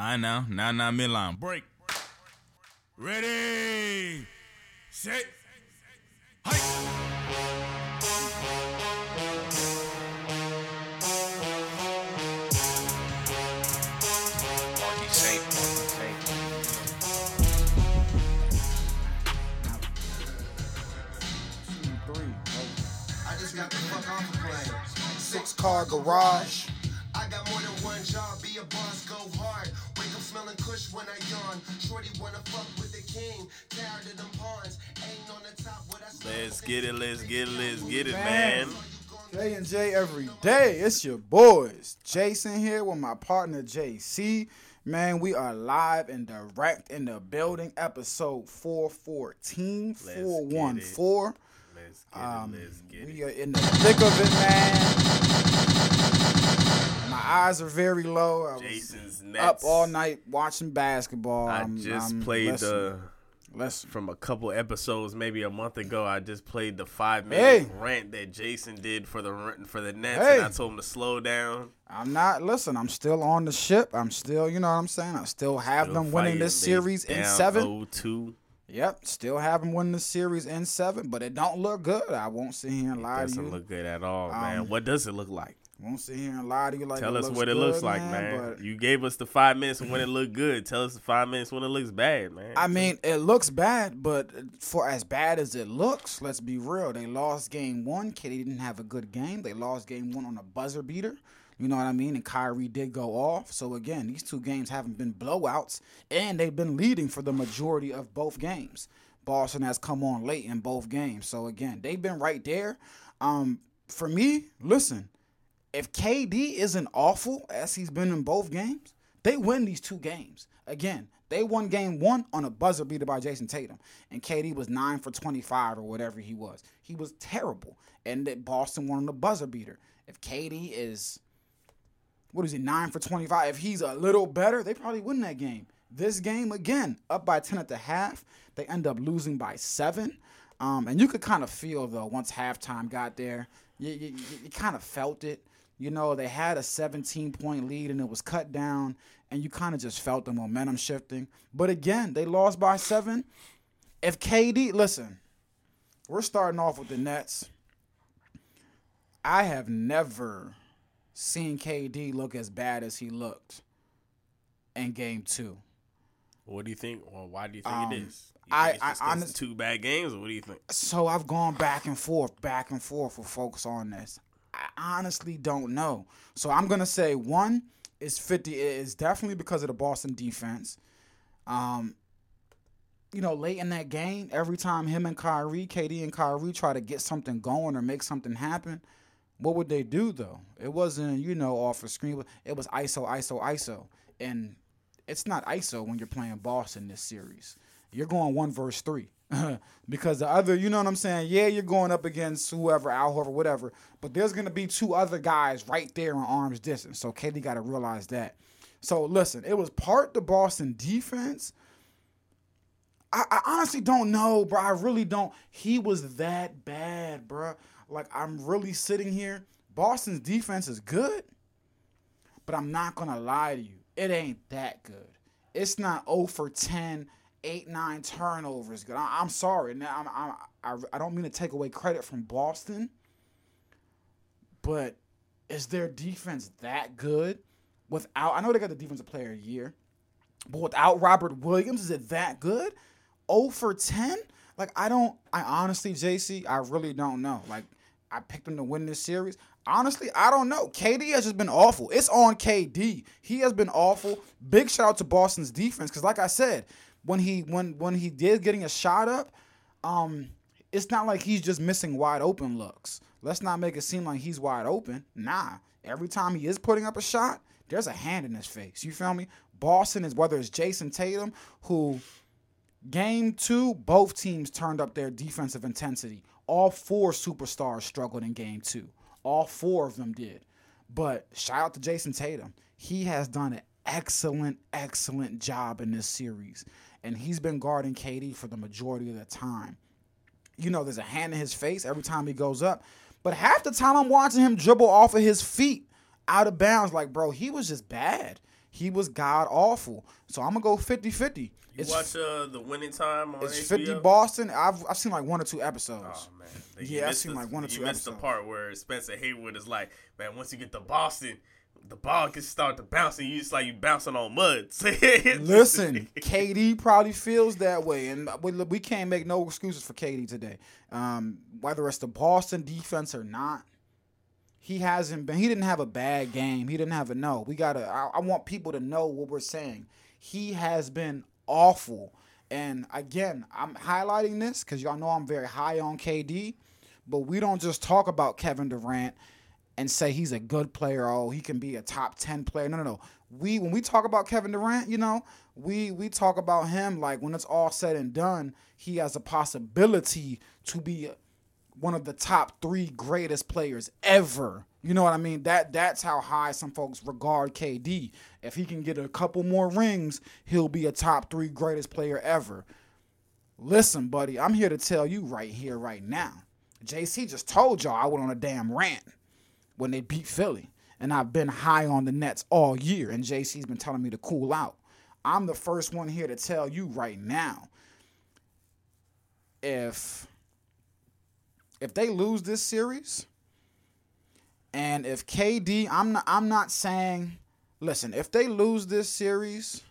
I know. Now, now, midline. Break. Ready. Set. Hike. Six car garage. I got more than one job, be a boss, go hard. Wake smelling kush when I yawn. Shorty wanna fuck with the king, tired of them pawns. Ain't on the top, what I. Let's get it. Let's get it. Let's get it, man. J and J every day. It's your boys. Jason here with my partner JC. Man, we are live and direct in the building. Episode 414, Let's get it. 414. Let's get Um, it. Let's get we it. are in the thick of it, man. My eyes are very low. I was Jason's up all night watching basketball. I I'm- just I'm- played listen, the Listen, from a couple episodes, maybe a month ago. I just played the five minute Hey. rant that Jason did for the for the Nets, Hey. and I told him to slow down. I'm not. Listen, I'm still on the ship. I'm still, you know what I'm saying. I still have Still them winning this series in seven. 0-2. Yep, still have them winning the series in seven, but it don't look good. I won't sit here and lie to Doesn't you. look good at all, Um, man. What does it look like? Won't sit here and lie to you like that. Tell us what it looks like, man. but- You gave us the five minutes when it looked good. Tell us the five minutes when it looks bad, man. I mean, it looks bad, but for as bad as it looks, let's be real. They lost game one. KD didn't have a good game. They lost game one on a buzzer beater. You know what I mean? And Kyrie did go off. So again, these two games haven't been blowouts, and they've been leading for the majority of both games. Boston has come on late in both games. So again, they've been right there. Um, for me, listen, if KD isn't awful as he's been in both games, they win these two games. Again, they won game one on a buzzer beater by Jayson Tatum, and KD was nine for 25 or whatever he was. He was terrible, and that Boston won on a buzzer beater. If KD is, what is he, nine for 25? If he's a little better, they probably win that game. This game, again, up by 10 at the half, they end up losing by seven. Um, and you could kind of feel, though, once halftime got there, you, you, you, you kind of felt it. You know, they had a 17 point lead and it was cut down, and you kind of just felt the momentum shifting. But again, they lost by seven. If KD, listen, we're starting off with the Nets. I have never seen KD look as bad as he looked in game two. what do you think, or why do you think Um, it is? You I- I just 'cause honest- two bad games, or what do you think? So I've gone back and forth, back and forth with folks on this. I honestly don't know. So I'm gonna say one is fifty. It is definitely because of the Boston defense. Um, you know, late in that game, every time him and Kyrie, KD and Kyrie try to get something going or make something happen, what would they do though? It wasn't, you know, off a screen. It was ISO, ISO, ISO, and it's not ISO when you're playing Boston this series. You're going one verse three. because the other, you know what I'm saying? Yeah, you're going up against whoever, Al Horford, whatever. But there's gonna be two other guys right there in arm's distance. So KD got to realize that. So listen, it was part the Boston defense. I, I honestly don't know, bro. I really don't. He was that bad, bro. Like I'm really sitting here. Boston's defense is good, but I'm not gonna lie to you. It ain't that good. It's not 0 for 10, 8, 9 turnovers. Good. I, am sorry. Now I'm, I'm, I, I don't mean to take away credit from Boston, but is their defense that good? Without, I know they got the defensive player of year, but without Robert Williams, is it that good? 0 for 10? Like, I don't, I honestly, JC, I really don't know. Like, I picked them to win this series. Honestly, I don't know. KD has just been awful. It's on KD. He has been awful. Big shout out to Boston's defense because, like I said, when he when when he did getting a shot up, um, it's not like he's just missing wide open looks. Let's not make it seem like he's wide open. Nah, every time he is putting up a shot, there's a hand in his face. You feel me? Boston is whether it's Jayson Tatum who Game two, both teams turned up their defensive intensity. All four superstars struggled in game two. All four of them did. But shout out to Jayson Tatum. He has done an excellent, excellent job in this series. And he's been guarding KD for the majority of the time. You know, there's a hand in his face every time he goes up. But half the time I'm watching him dribble off of his feet out of bounds. Like, bro, he was just bad. he was god awful. So I'm gonna go 50-50. You It's watch uh, the winning time on it's HBO? 50 Boston. I've I've seen like one or two episodes. Oh man, You Yeah, I've missed seen, the- like, one or two you two missed the part where Spencer Haywood is like, man, once you get to Boston, the ball can start to bounce, and you just like you bouncing on mud. Listen, KD probably feels that way, and we, we can't make no excuses for KD today. Um, whether it's the Boston defense or not, he hasn't been. He didn't have a bad game. He didn't have a no. We gotta. I, I want people to know what we're saying. He has been awful, and again, I'm highlighting this because y'all know I'm very high on KD, but we don't just talk about Kevin Durant and say he's a good player. Oh, he can be a top ten player. No, no, no. We when we talk about Kevin Durant, you know, we we talk about him like when it's all said and done, he has a possibility to be one of the top three greatest players ever. You know what I mean? That that's how high some folks regard KD. If he can get a couple more rings, he'll be a top three greatest player ever. Listen, buddy, I'm here to tell you right here, right now. JC just told y'all I went on a damn rant when they beat Philly. And I've been high on the Nets all year, and JC's been telling me to cool out. I'm the first one here to tell you right now. If if they lose this series, and if KD, I'm not I'm not saying listen, if they lose this series,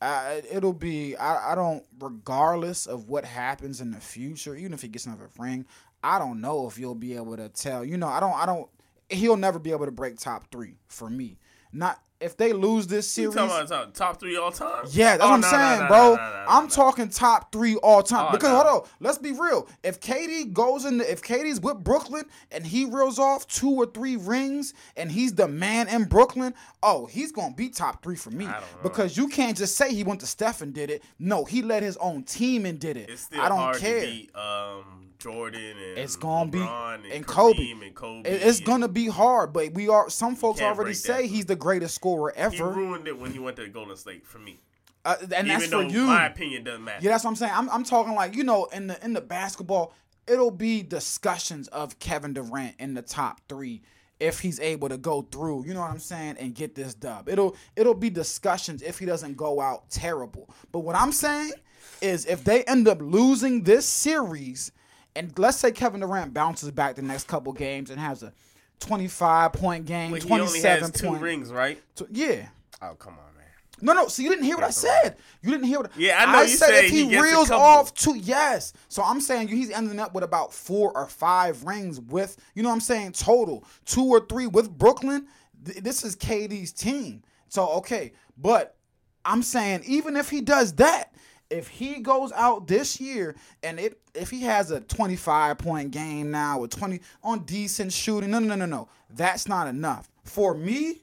uh, it'll be I, I don't regardless of what happens in the future even if he gets another ring i don't know if you'll be able to tell you know i don't i don't he'll never be able to break top three for me not if they lose this You series talking about top, three all time? yeah, that's Oh, what I'm no, saying, no, bro. no, I'm talking top three all time. Oh, because hold on, let's be real. If KD goes in, the, if KD's with Brooklyn and he reels off two or three rings and he's the man in Brooklyn, oh, he's gonna be top three for me. I don't know. Because you can't just say he went to Steph and did it. No, he led his own team and did it. It's still I don't hard care. to beat um, Jordan and It's gonna be LeBron and, and Kobe. And Kobe. It's and- gonna be hard, but we are. Some folks already break that, say he's the greatest scorer He ever, ruined it when he went to Golden State for me. uh, and that's for you. my opinion doesn't matter. Yeah, that's what I'm saying. I'm, I'm talking like you know in the in the basketball, it'll be discussions of Kevin Durant in the top three if he's able to go through. You know what I'm saying and get this dub. It'll it'll be discussions if he doesn't go out terrible. But what I'm saying is if they end up losing this series, and let's say Kevin Durant bounces back the next couple games and has a 25 point game, only 27 has two point. rings, right? tw- yeah. Oh come on, man. No, no. So you didn't hear what I said. You didn't hear what. I said. Yeah, I know you said said if he he, reels off two. Yes. So I'm saying he's ending up with about four or five rings with. You know what I'm saying? Total two or three with Brooklyn. This is KD's team. So okay, but I'm saying even if he does that. If he goes out this year and it if he has a 25 point game now with 20 on decent shooting, no no no no no. That's not enough. For me,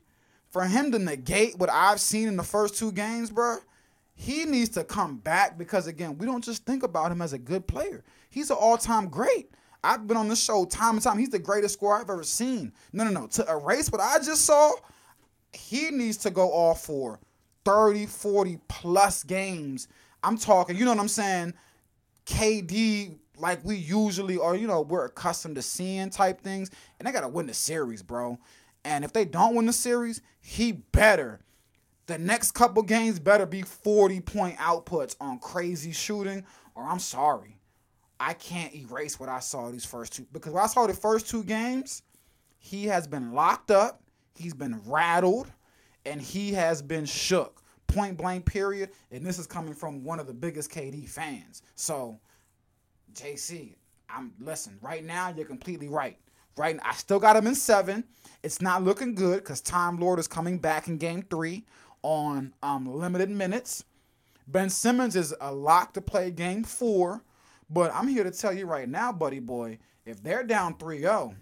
for him to negate what I've seen in the first two games, bro, he needs to come back because again, we don't just think about him as a good player. He's an all-time great. I've been on this show time and time. He's the greatest scorer I've ever seen. No, no, no. To erase what I just saw, he needs to go off for 30, 40 plus games. I'm talking, you know what I'm saying? KD like we usually or you know we're accustomed to seeing type things and they got to win the series, bro. And if they don't win the series, he better the next couple games better be 40 point outputs on crazy shooting or I'm sorry. I can't erase what I saw these first two because when I saw the first two games, he has been locked up, he's been rattled, and he has been shook. Point blank, period. And this is coming from one of the biggest KD fans. So, JC, I'm listen. Right now, you're completely right. Right, I still got him in seven. It's not looking good because Time Lord is coming back in Game Three on um, limited minutes. Ben Simmons is a lock to play Game Four, but I'm here to tell you right now, buddy boy, if they're down 3-0,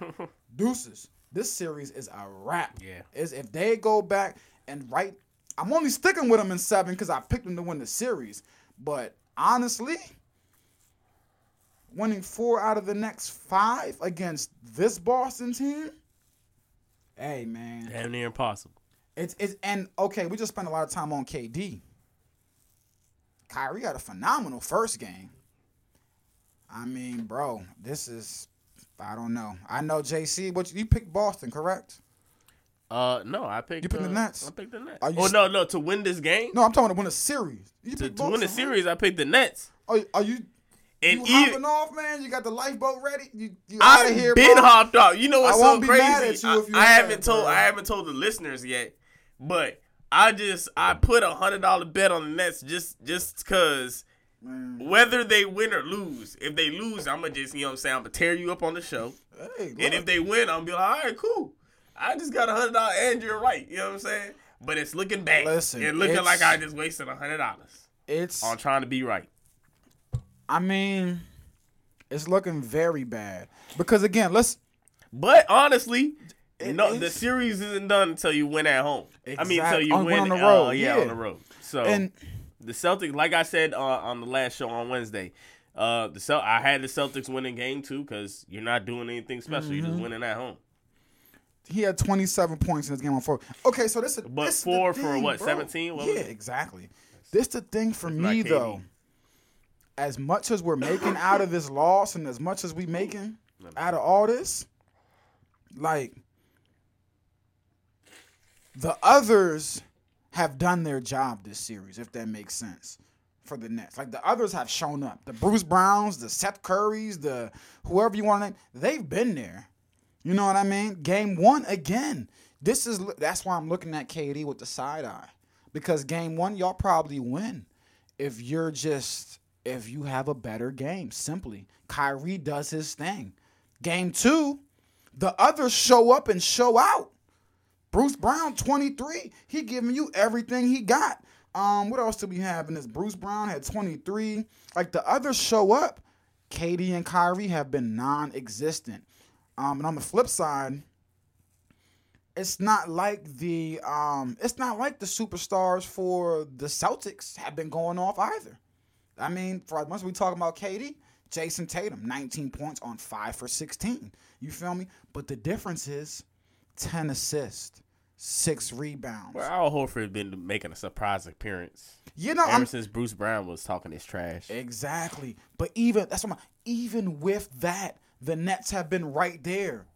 deuces. This series is a wrap. Yeah. Is if they go back and right, I'm only sticking with them in seven because I picked them to win the series. But honestly, winning four out of the next five against this Boston team, hey man, Damn near impossible. it's it's and okay, we just spent a lot of time on KD. Kyrie had a phenomenal first game. I mean, bro, this is I don't know. I know JC, what you, you picked Boston, correct? Uh, no, I picked. You picked the uh, Nets? I picked the Nets. Oh s- no, no, to win this game, No, I'm talking to win a series. You to, to win a series, I picked the Nets. Are, are you And you even hopping off, man? You got the lifeboat ready? You you out of here, been bro? hopped off. You know what's I so crazy? mad at you I, I haven't told bro. I haven't told the listeners yet, but I just I put a hundred dollar bet on the Nets just just cause Man. whether they win or lose. If they lose, I'm gonna just you know what I'm saying I'm gonna tear you up on the show, Hey, and if they win, I'm gonna be like, all right, cool. I just got a hundred dollar and you're right. You know what I'm saying? But it's looking bad. Listen, it's looking like I just wasted a hundred dollars it's on trying to be right. I mean, it's looking very bad because again, let's But honestly, It no, the series isn't done until you win at home. I mean, until you on- win on the uh, road, yeah, yeah. on the road. So and the Celtics, like I said uh, on the last show on Wednesday, uh, the Cel- I had the Celtics winning game two because you're not doing anything special. You're Mm-hmm. just winning at home. He had 27 points in this game on four. Okay, so this is But this is four the for what, bro. 17? What yeah, exactly. This the thing for not me though. As much as we're making out of this loss, and as much as we making out of all this, like the others have done their job this series, if that makes sense. For the Nets, like the others have shown up. The Bruce Browns, the Seth Currys, the whoever you want to name, they've been there. You know what I mean? Game one again. This is that's why I'm looking at KD with the side eye because game one y'all probably win if you're just if you have a better game. Simply, Kyrie does his thing. Game two, the others show up and show out. Bruce Brown, 23. He giving you everything he got. Um, what else do we have in this? Bruce Brown had 23. Like the others show up. KD and Kyrie have been non-existent. Um, and on the flip side, it's not like the um, it's not like the superstars for the Celtics have been going off either. I mean, for as much as we talking about KD, Jayson Tatum, 19 points on five for 16. You feel me? But the difference is 10 assists, six rebounds. Well, Al Horford has been making a surprise appearance You know, ever I'm since Bruce Brown was talking his trash. exactly. But even that's what I'm, even with that, the Nets have been right there.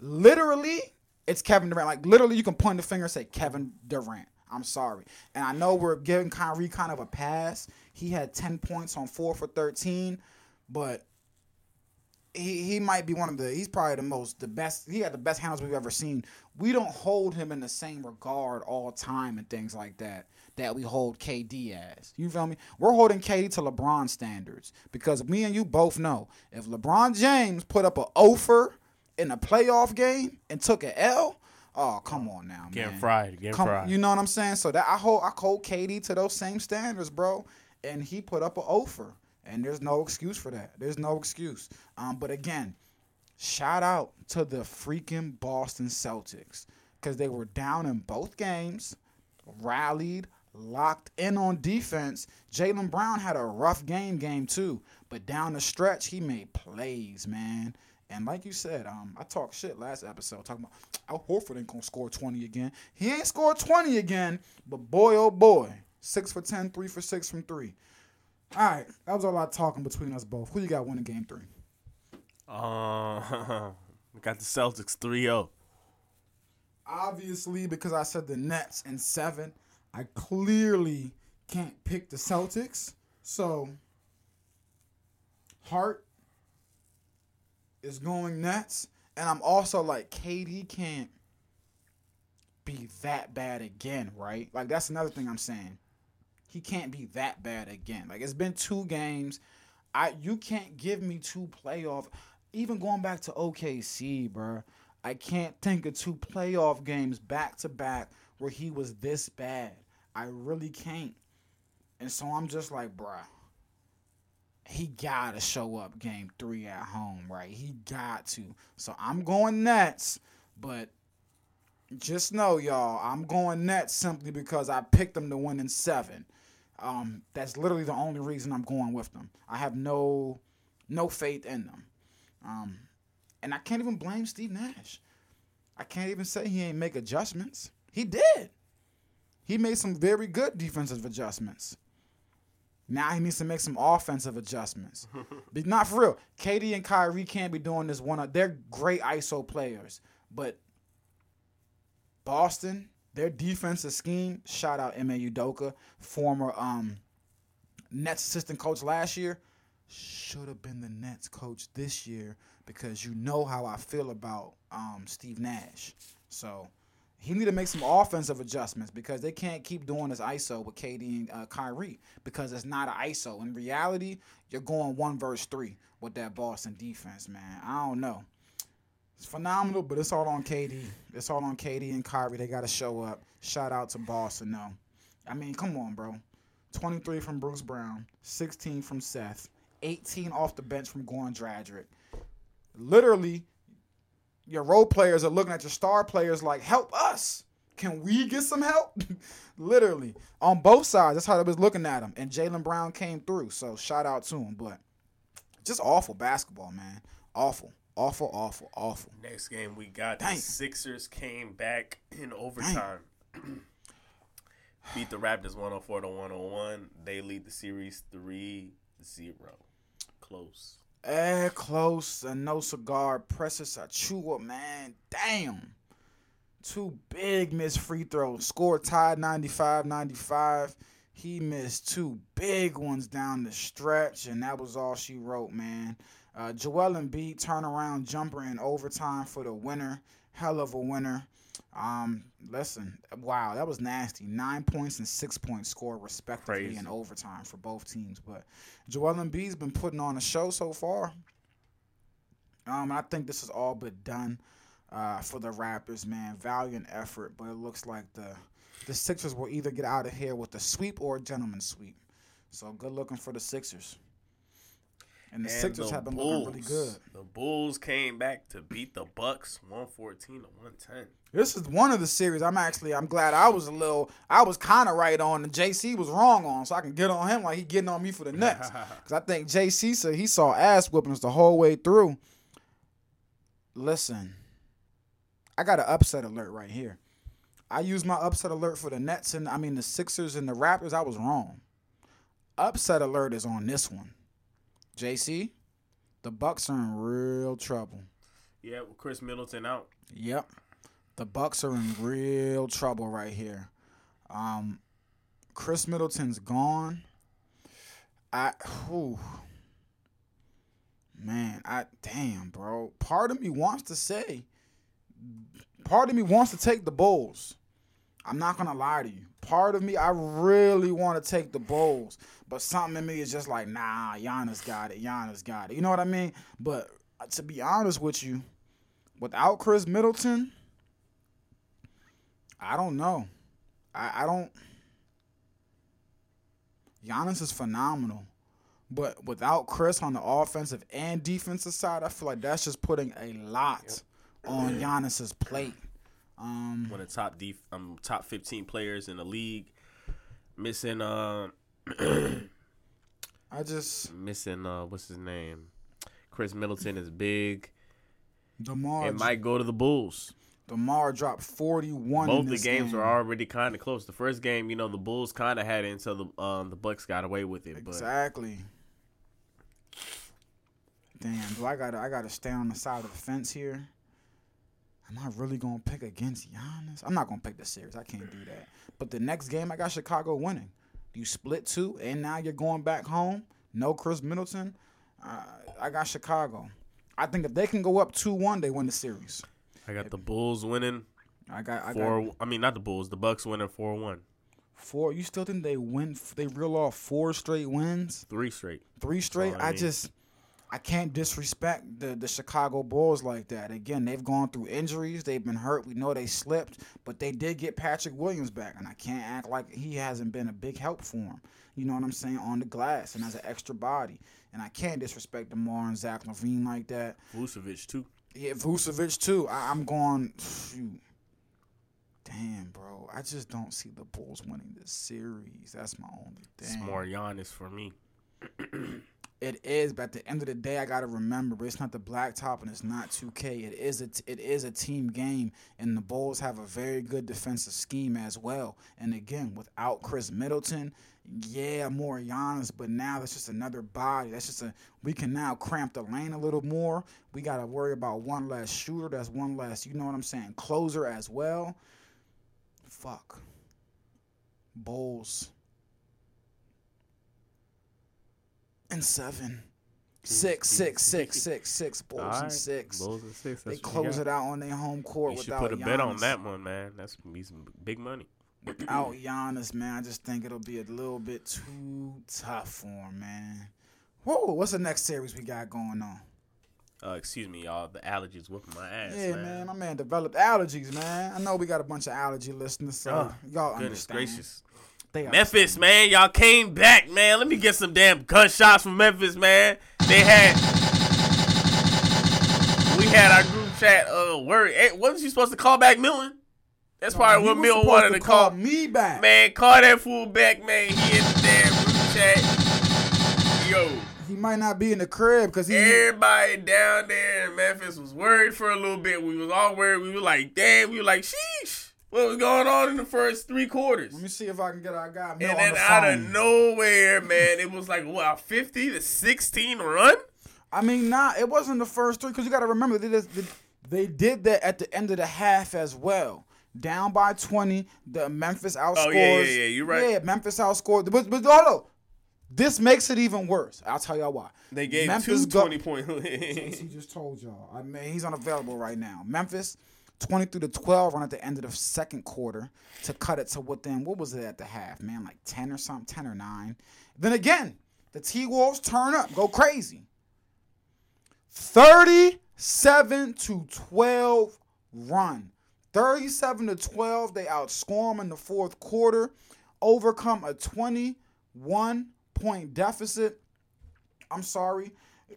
Literally, it's Kevin Durant. Like literally, you can point the finger and say Kevin Durant. I'm sorry. And I know we're giving Kyrie kind of a pass. He had 10 points on 4 for 13, but he, he might be one of the he's probably the most the best he had the best handles we've ever seen. We don't hold him in the same regard all time and things like that that we hold KD as. You feel me? We're holding KD to LeBron standards because me and you both know if LeBron James put up a offer in a playoff game and took an L, oh come on now, man. fried, getting Come, fried. You know what I'm saying? So that I hold I hold KD to those same standards, bro. And he put up an offer. And there's no excuse for that. There's no excuse. Um, but again, shout out to the freaking Boston Celtics. Because they were down in both games, rallied, locked in on defense. Jaylen Brown had a rough game, game two. But down the stretch, he made plays, man. And like you said, um, I talked shit last episode talking about Al Horford ain't gonna score 20 again. He ain't scored 20 again, but boy oh boy, six for 10, three for six from three. All right, that was a lot of talking between us both. Who you got winning game three? Uh, we got the Celtics oh. 3-0. Obviously, because I said the Nets in seven, I clearly can't pick the Celtics. So, Hart is going Nets, and I'm also like, KD can't be that bad again, right? Like that's another thing I'm saying. He can't be that bad again. Like it's been two games. I you can't give me two playoff. Even going back to OKC, bro. I can't think of two playoff games back to back where he was this bad. I really can't. And so I'm just like, bruh, he gotta show up game three at home, right? He got to. So I'm going Nets, but just know, y'all, I'm going Nets simply because I picked them to win in seven. Um, that's literally the only reason I'm going with them. I have no no faith in them. Um, and I can't even blame Steve Nash. I can't even say he ain't make adjustments. He did. He made some very good defensive adjustments. Now he needs to make some offensive adjustments. but not for real. KD and Kyrie can't be doing this one. They're great ISO players, but Boston, their defensive scheme. Shout out Ime Udoka, former um, Nets assistant coach last year. Should have been the Nets coach this year because you know how I feel about um, Steve Nash. So he need to make some offensive adjustments because they can't keep doing this ISO with KD and uh, Kyrie because it's not an ISO. In reality, you're going one verse three with that Boston defense, man. I don't know. It's phenomenal, but it's all on KD. It's all on KD and Kyrie. They got to show up. Shout out to Boston, though. I mean, come on, bro. 23 from Bruce Brown, 16 from Seth, 18 off the bench from Goran Dragic. Literally, your role players are looking at your star players like, help us. Can we get some help? Literally, on both sides. That's how they was looking at him. And Jaylen Brown came through. So shout out to him. But just awful basketball, man. Awful. Awful, awful, awful. Next game we got Dang. the Sixers came back in overtime. Beat the Raptors 104 to 101. They lead the series 3 0. Close. Eh, close. And no cigar. Precious Achiuwa, man. Damn. Two big missed free throws. Score tied 95 95. He missed two big ones down the stretch, and that was all she wrote, man. Uh, Joel Embiid turnaround jumper in overtime for the winner. Hell of a winner. Um, listen, wow, that was nasty. Nine points and six points scored respectively Crazy. in overtime for both teams. But Joel Embiid's been putting on a show so far. Um, I think this is all but done uh, for the Raptors, man. Valiant effort, but it looks like the the Sixers will either get out of here with a sweep or a gentleman's sweep. So good looking for the Sixers. And the And Sixers the have been Bulls, looking really good. The Bulls came back to beat the Bucks 114 to 110. This is one of the series I'm actually I'm glad I was a little I was kind of right on and JC was wrong on so I can get on him like he getting on me for the next because I think JC said he saw ass whoopings the whole way through. Listen, I got an upset alert right here. I used my upset alert for the Nets and I mean the Sixers and the Raptors. I was wrong. Upset alert is on this one. JC, the Bucks are in real trouble. Yeah, with Khris Middleton out. Yep. The Bucks are in real trouble right here. Um Khris Middleton's gone. I whew. Man, I damn, bro. Part of me wants to say part of me wants to take the Bulls. I'm not gonna lie to you. Part of me, I really want to take the Bulls, but something in me is just like, nah, Giannis got it. Giannis got it. You know what I mean? But uh, to be honest with you, without Khris Middleton, I don't know. I, I don't. Giannis is phenomenal, but without Khris on the offensive and defensive side, I feel like that's just putting a lot on Giannis's plate. Um, One of the top def- um top 15 players in the league. Missing uh I just missing uh what's his name? Khris Middleton is big. DeMar It might go to the Bulls. DeMar dropped forty one. Both the games were already kind of close. The first game, you know, the Bulls kind of had it until the um the Bucks got away with it. But Exactly. Damn, do I gotta I gotta stay on the side of the fence here? Am I really gonna pick against Giannis? I'm not gonna pick the series. I can't do that. But the next game, I got Chicago winning. You split two, and now you're going back home. No Khris Middleton. Uh, I got Chicago. I think if they can go up two one, they win the series. I got the Bulls winning I got I four. got I mean, not the Bulls. The Bucks winning four one. four. You still think they win? They reel off four straight wins? Three straight. three straight. I I, mean. just I can't disrespect the the Chicago Bulls like that. Again, they've gone through injuries. They've been hurt. We know they slipped, but they did get Patrick Williams back, and I can't act like he hasn't been a big help for him. You know what I'm saying on the glass and as an extra body. And I can't disrespect DeMar and Zach LaVine like that. Vucevic too. Yeah, Vucevic too. I, I'm going. Shoot. Damn, bro. I just don't see the Bulls winning this series. That's my only thing. It's more Giannis for me. It is, but at the end of the day, I gotta remember, it's not the blacktop and it's not 2K. It is a t- it is a team game, and the Bulls have a very good defensive scheme as well. And again, without Khris Middleton, yeah, more Giannis, but now that's just another body. That's just a we can now cramp the lane a little more. We gotta worry about one less shooter. That's one less, you know what I'm saying, closer as well. fuck. Bulls. And seven. Six, six, six, six, six. Bulls All and six. Bulls and six. They That's what close it out on their home court You should without put a bet on that one, man. That's gonna be some big money. Without Giannis, man, I just think it'll be a little bit too tough for him, man. Whoa, what's the next series we got going on? Uh, excuse me, y'all. The allergies whipping my ass. Yeah, man. man, my man developed allergies, man. I know we got a bunch of allergy listeners, so Oh, y'all Goodness understand. gracious. They Memphis, man, y'all came back, man. Let me get some damn gunshots from Memphis, man. They had, we had our group chat. Uh, word. Hey, wasn't you supposed to call back Milton? That's probably He what Milton wanted to to call. me back. Man, call that fool back, man. He in the damn group chat. Yo, He might not be in the crib because he. everybody down there in Memphis was worried for a little bit. We was all worried. We were like, damn. We were like, sheesh. What was going on in the first three quarters? Let me see if I can get our guy Mel And then the out of nowhere, man, it was like what a fifty to sixteen run. I mean, nah, it wasn't the first three because you got to remember they, just, they did that at the end of the half as well. Down by twenty, the Memphis outscores. Oh, yeah, yeah, yeah, you're right. Yeah, Memphis outscored. But but hold on. this makes it even worse. I'll tell y'all why. They gave Memphis two go- 20 point leads. He just told y'all. I mean, he's unavailable right now. Memphis, 23 to 12 run at the end of the second quarter to cut it to within, what was it at the half, man? Like 10 or something, 10 or 9. Then again, the T Wolves turn up, go crazy. 37 to 12 run. 37 to 12, they outscore them in the fourth quarter, overcome a 21 point deficit. I'm sorry.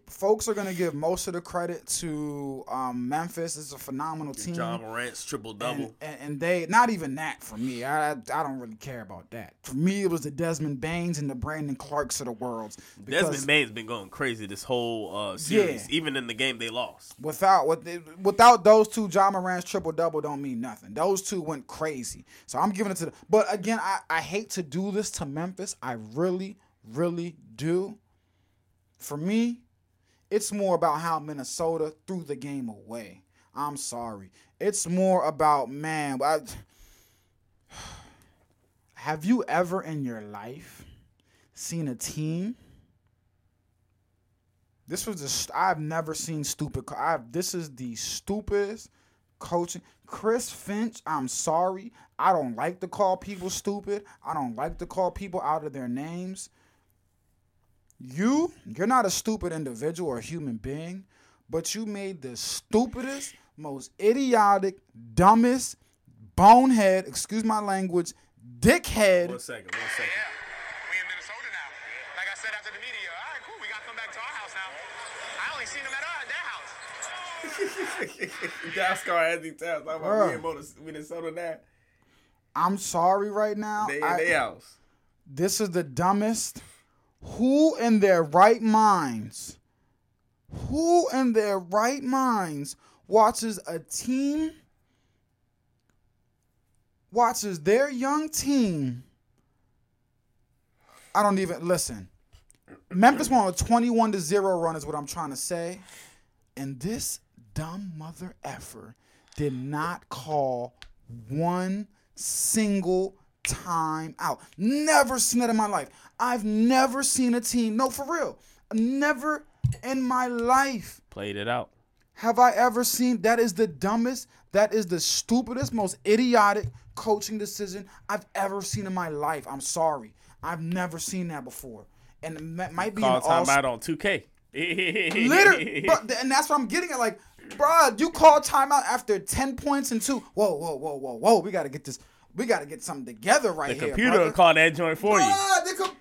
Folks are going to give most of the credit to um, Memphis. It's a phenomenal team. Ja Morant's triple double. And, and, and they, not even that for me. I, I don't really care about that. For me, it was the Desmond Banes and the Brandon Clarkes of the world. Desmond Banes has been going crazy this whole uh, series, Yeah. even in the game they lost. Without with, without those two, Ja Morant's triple double don't mean nothing. Those two went crazy. So I'm giving it to the. But again, I, I hate to do this to Memphis. I really, really do. For me, it's more about how Minnesota threw the game away. I'm sorry. It's more about man. I, have you ever in your life seen a team? This was just I've never seen stupid. I've this is the stupidest coaching. Chris Finch, I'm sorry. I don't like to call people stupid. I don't like to call people out of their names. You, you're not a stupid individual or human being, but you made the stupidest, most idiotic, dumbest, bonehead, excuse my language, dickhead. One second, one second. Yeah, we in Minnesota now. Like I said after the media, all right, cool. We got to come back to our house now. I only seen them at our their house. Dascar has these times. Talking about Bruh. we in Motor- Minnesota now. I'm sorry right now. They in I- their house. This is the dumbest. Who in their right minds, who in their right minds watches a team, watches their young team? I don't even listen. Memphis won a 21 to 0 run, is what I'm trying to say. And this dumb mother effer did not call one single time out. Never seen that in my life. I've never seen a team, no, for real. Never in my life Played it out. have I ever seen that is the dumbest, that is the stupidest, most idiotic coaching decision I've ever seen in my life. I'm sorry. I've never seen that before. And it might be Call an all timeout on 2K. Literally, th- and that's what I'm getting at. Like, bro, you call timeout after ten points and two. Whoa, whoa, whoa, whoa, whoa. We gotta get this. We gotta get something together right The here. The computer will call that joint for you. They com-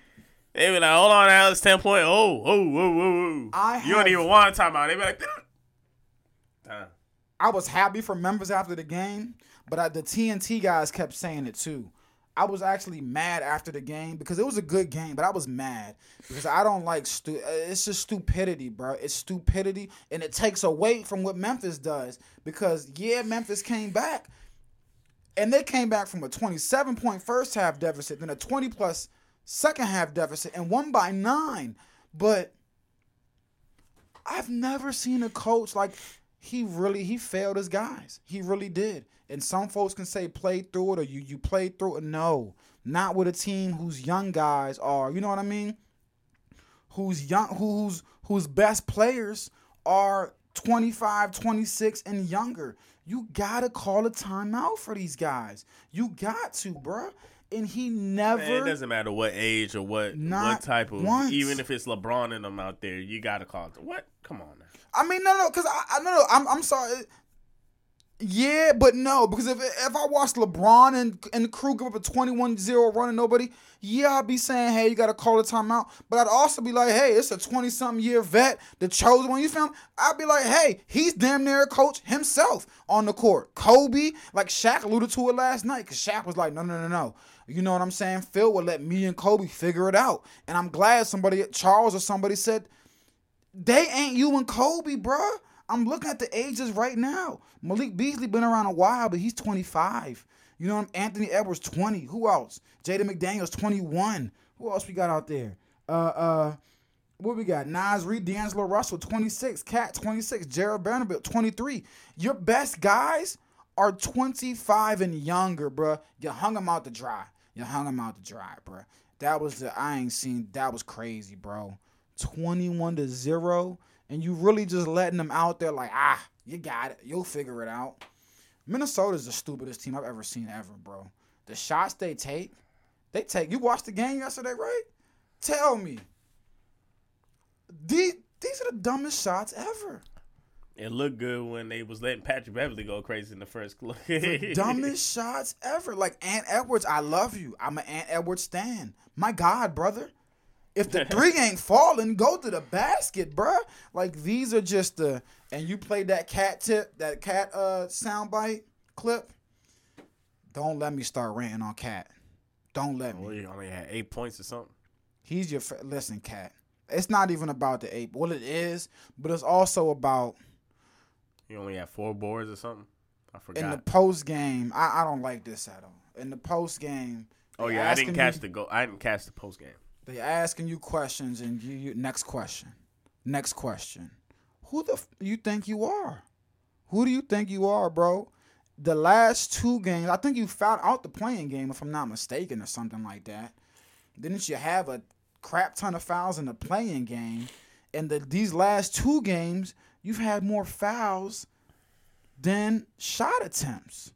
They be like, hold on, Alex, 10 point. Oh, oh, whoa, whoa. I you don't even want a timeout. They be like. I was happy for members after the game, but I, the TNT guys kept saying it too. I was actually mad after the game because it was a good game, but I was mad because I don't like stu- uh, it's just stupidity, bro. It's stupidity and it takes away from what Memphis does because yeah, Memphis came back and they came back from a 27 point first half deficit, then a 20 plus second half deficit and won by 9. But I've never seen a coach like he really he failed his guys. He really did. And some folks can say play through it or you you played through it. No, not with a team whose young guys are. You know what I mean? Whose young whose whose best players are 25, 26 and younger. You gotta call a timeout for these guys. You got to, bruh. And he never. Man, it doesn't matter what age or what what type of. once. Even if it's LeBron and them out there, you got to call it. What? Come on now. I mean, no, no, because I, I no, no, I'm, I'm sorry. Yeah, but no, because if if I watch LeBron and and the crew give up a 21-0 run and nobody, yeah, I'd be saying, hey, you got to call a timeout. But I'd also be like, hey, it's a 20-something year vet, the chosen one. You me? I'd be like, hey, he's damn near a coach himself on the court. Kobe, like Shaq alluded to it last night, because Shaq was like, no, no, no, no. You know what I'm saying? Phil would let me and Kobe figure it out. And I'm glad somebody, Charles or somebody said, they ain't you and Kobe, bruh. I'm looking at the ages right now. Malik Beasley been around a while, but he's 25. You know, Anthony Edwards 20. Who else? Jaden McDaniels 21. Who else we got out there? Uh, uh, what we got? Naz Reid, D'Angelo Russell 26, KAT 26, Jarred Vanderbilt 23. Your best guys are 25 and younger, bruh. You hung them out to dry. You hung them out to dry, bruh. That was the I ain't seen. That was crazy, bro. 21 to 0 and you really just letting them out there like ah you got it you'll figure it out minnesota's the stupidest team i've ever seen ever bro the shots they take they take you watched the game yesterday right tell me these, these are the dumbest shots ever It looked good when they was letting Patrick Beverley go crazy in the first club. the dumbest shots ever. Like Ant Edwards, I love you. I'm an Ant Edwards stan. My God, brother. If the three ain't falling, go to the basket, bruh. Like these are just the and you played that KAT tip, that KAT uh soundbite clip. Don't let me start ranting on KAT. Don't let Well, me. he only had eight points or something. He's your fa- listen, KAT. It's not even about the eight. Well, it is, but it's also about He only had four boards or something. I forgot. in the post game. I, I don't like this at all. In the post game. oh yeah, I didn't catch you- the go. I didn't catch the post game. They asking you questions and you, you next question. Next question. Who the f- you think you are? Who do you think you are, bro? The last two games, I think you found out the play-in game if I'm not mistaken or something like that. Didn't you have a crap ton of fouls in the play-in game? And the these last two games, you've had more fouls than shot attempts.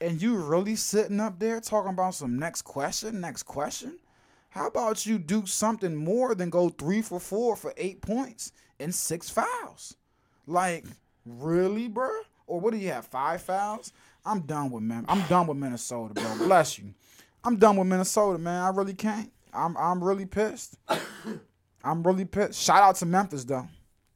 And you really sitting up there talking about some next question, next question? How about you do something more than go three for four for eight points and six fouls? Like, really, bro? Or what do you have? Five fouls? I'm done with man. I'm done with Minnesota, bro. Bless you. I'm done with Minnesota, man. I really can't. I'm I'm really pissed. I'm really pissed. Shout out to Memphis though.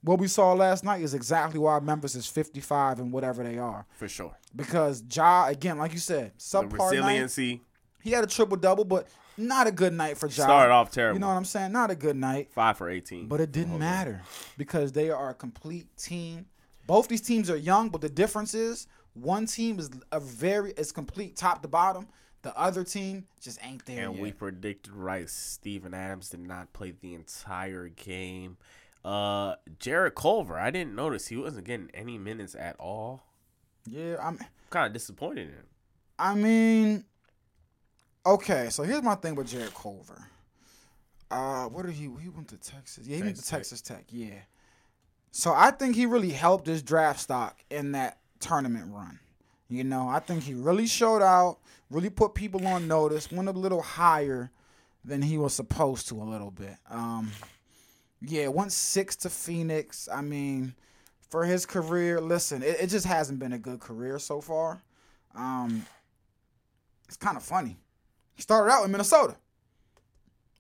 What we saw last night is exactly why Memphis is 55 and whatever they are. For sure. Because Ja, again, like you said, The subpar night. resiliency. He had a triple double, but not a good night for Ja. Started off terrible. You know what I'm saying? Not a good night. Five for eighteen. But it didn't matter because they are a complete team. Both these teams are young, but the difference is one team is a very is complete top to bottom. The other team just ain't there And yet. we predicted right. Steven Adams did not play the entire game. Uh, Jarrett Culver, I didn't notice he wasn't getting any minutes at all. yeah, I'm. Kind of disappointed in him. I mean, okay. So here's my thing with Jarrett Culver. Uh, what did he? He went to Texas. Yeah, he went to Texas Tech. Yeah. So I think he really helped his draft stock in that tournament run. You know, I think he really showed out, really put people on notice, went a little higher than he was supposed to a little bit. Um, yeah, went six to Phoenix. I mean, for his career, listen, it, it just hasn't been a good career so far. Um, it's kind of funny. He started out in Minnesota.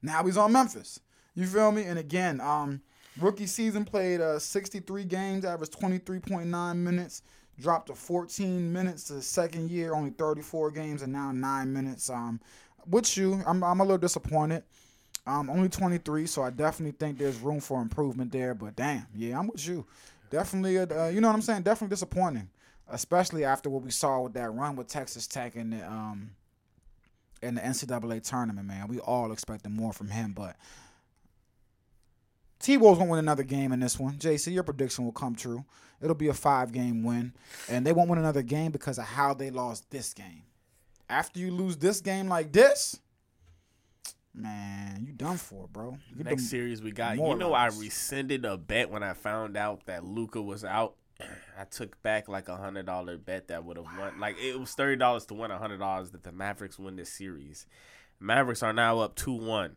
Now he's on Memphis. You feel me? And again, um, rookie season played uh, 63 games, averaged 23.9 minutes, dropped to 14 minutes the second year, only 34 games, and now nine minutes. Um, with you, I'm, I'm a little disappointed. Um, only 23, so I definitely think there's room for improvement there. But damn, yeah, I'm with you. Definitely, a, uh, you know what I'm saying? Definitely disappointing, especially after what we saw with that run with Texas Tech and the um in the NCAA tournament. Man, we all expected more from him, but T Wolves won't win another game in this one. JC, your prediction will come true. It'll be a five game win. And they won't win another game because of how they lost this game. After you lose this game like this, man, you done for, bro. You Next series we got. You know, I rescinded a bet when I found out that Luka was out. I took back like a hundred dollar bet that would have won. Like it was thirty dollars to win a hundred dollars that the Mavericks win this series. Mavericks are now up two one.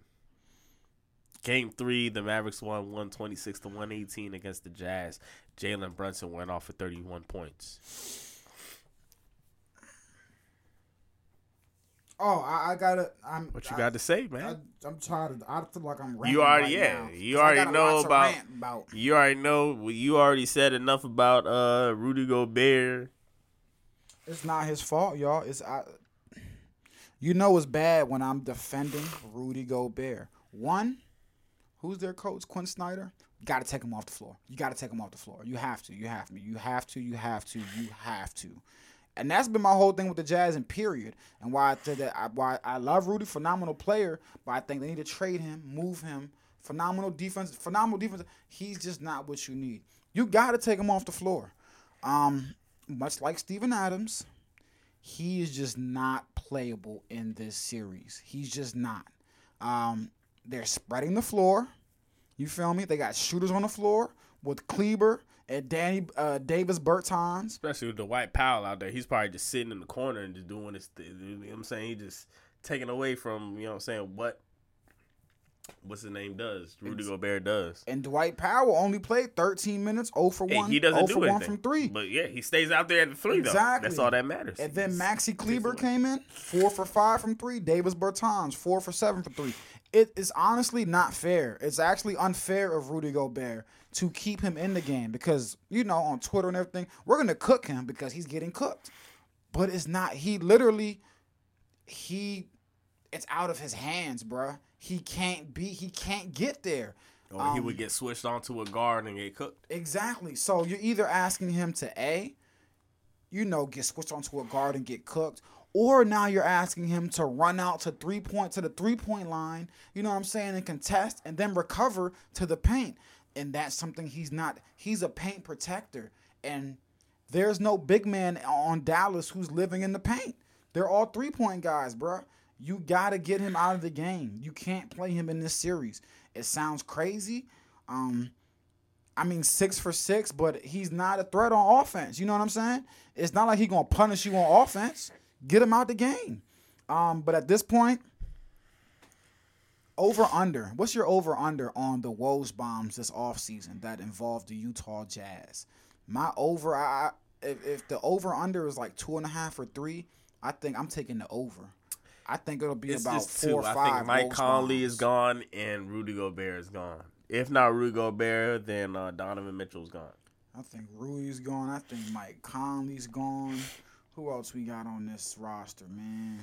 Game three, the Mavericks won one twenty six to one eighteen against the Jazz. Jalen Brunson went off for thirty one points. Oh, I, I gotta. I'm. What you I, got to say, man? I'm tired. Of, I feel like I'm. You already, right yeah, now, you I already know about- about. You already know. You already said enough about uh Rudy Gobert. It's not his fault, y'all. It's I. You know it's bad when I'm defending Rudy Gobert. One, who's their coach? Quin Snyder. Got to take him off the floor. You got to take him off the floor. You have to. You have to. You have to. You have to. You have to. And that's been my whole thing with the Jazz and period. And why I said that I, why I love Rudy, phenomenal player, but I think they need to trade him, move him. Phenomenal defense, phenomenal defense. He's just not what you need. You got to take him off the floor. Um, much like Steven Adams, he is just not playable in this series. He's just not. Um, they're spreading the floor. You feel me? They got shooters on the floor with Kleber and Danny uh, Davis Bertans. Especially with Dwight Powell out there. He's probably just sitting in the corner and just doing this. Thing. You know what I'm saying? He just taking away from, you know what I'm saying, what what's his name does. Rudy Gobert does. And Dwight Powell only played 13 minutes, 0 for Hey, 1, he doesn't 0 do for 1 from 3. But yeah, he stays out there at the three Exactly. though. That's all that matters. And then He Maxi Kleber came in, four for five from three. Davis Bertans, four for seven for three. It is honestly not fair. It's actually unfair of Rudy Gobert to keep him in the game because, you know, on Twitter and everything, we're to cook him because he's getting cooked. But it's not. He literally, he, it's out of his hands, bruh. He can't be, he can't get there. Or he would um, get switched onto a guard and get cooked. Exactly. So you're either asking him to A, you know, get switched onto a guard and get cooked, or now you're asking him to run out to three point to the three point line, you know what I'm saying, and contest and then recover to the paint. And that's something he's not he's a paint protector. And there's no big man on Dallas who's living in the paint. They're all three point guys, bruh. You gotta get him out of the game. You can't play him in this series. It sounds crazy. Um, I mean, six for six, but he's not a threat on offense. You know what I'm saying? It's not like he's gonna punish you on offense. Get him out the game. Um, but at this point, over under. What's your over under on the Woj bombs this offseason that involved the Utah Jazz? My over, I I- if, if the over under is like two and a half or three, I think I'm taking the over. I think it'll be It's about four or I five. think Mike Conley bombs. is gone and Rudy Gobert is gone. If not Rudy Gobert, then uh, Donovan Mitchell's gone. I think Rudy's gone. I think Mike Conley's gone. Who else we got on this roster, man?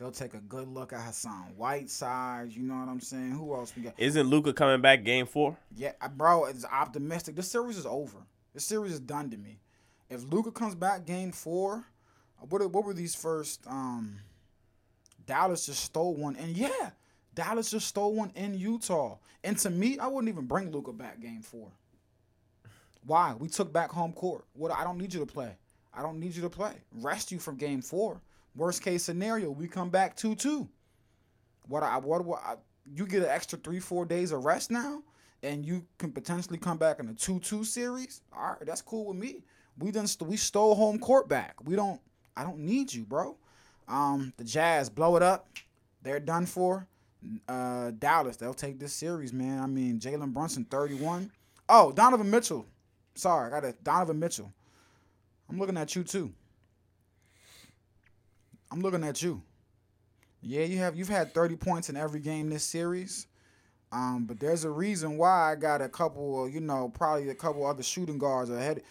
They'll take a good look at Hassan Whiteside. You know what I'm saying? Who else we got? Isn't Luka coming back game four? Yeah, bro, it's optimistic. This series is over. This series is done to me. If Luka comes back game four, what what were these first? Um, Dallas just stole one, and yeah, Dallas just stole one in Utah. And to me, I wouldn't even bring Luka back game four. Why? We took back home court. What? I don't need you to play. I don't need you to play. Rest you from game four. Worst case scenario, we come back two two. What I what, what I, you get an extra three four days of rest now, and you can potentially come back in a two two series. All right, that's cool with me. We done st- we stole home court back. We don't. I don't need you, bro. Um, the Jazz blow it up. They're done for. Uh, Dallas, they'll take this series, man. I mean, Jalen Brunson, thirty-one. Oh, Donovan Mitchell. Sorry, I got a Donovan Mitchell. I'm looking at you too. I'm looking at you. Yeah, you have you've had 30 points in every game this series. Um, but there's a reason why I got a couple, you know, probably a couple other shooting guards ahead.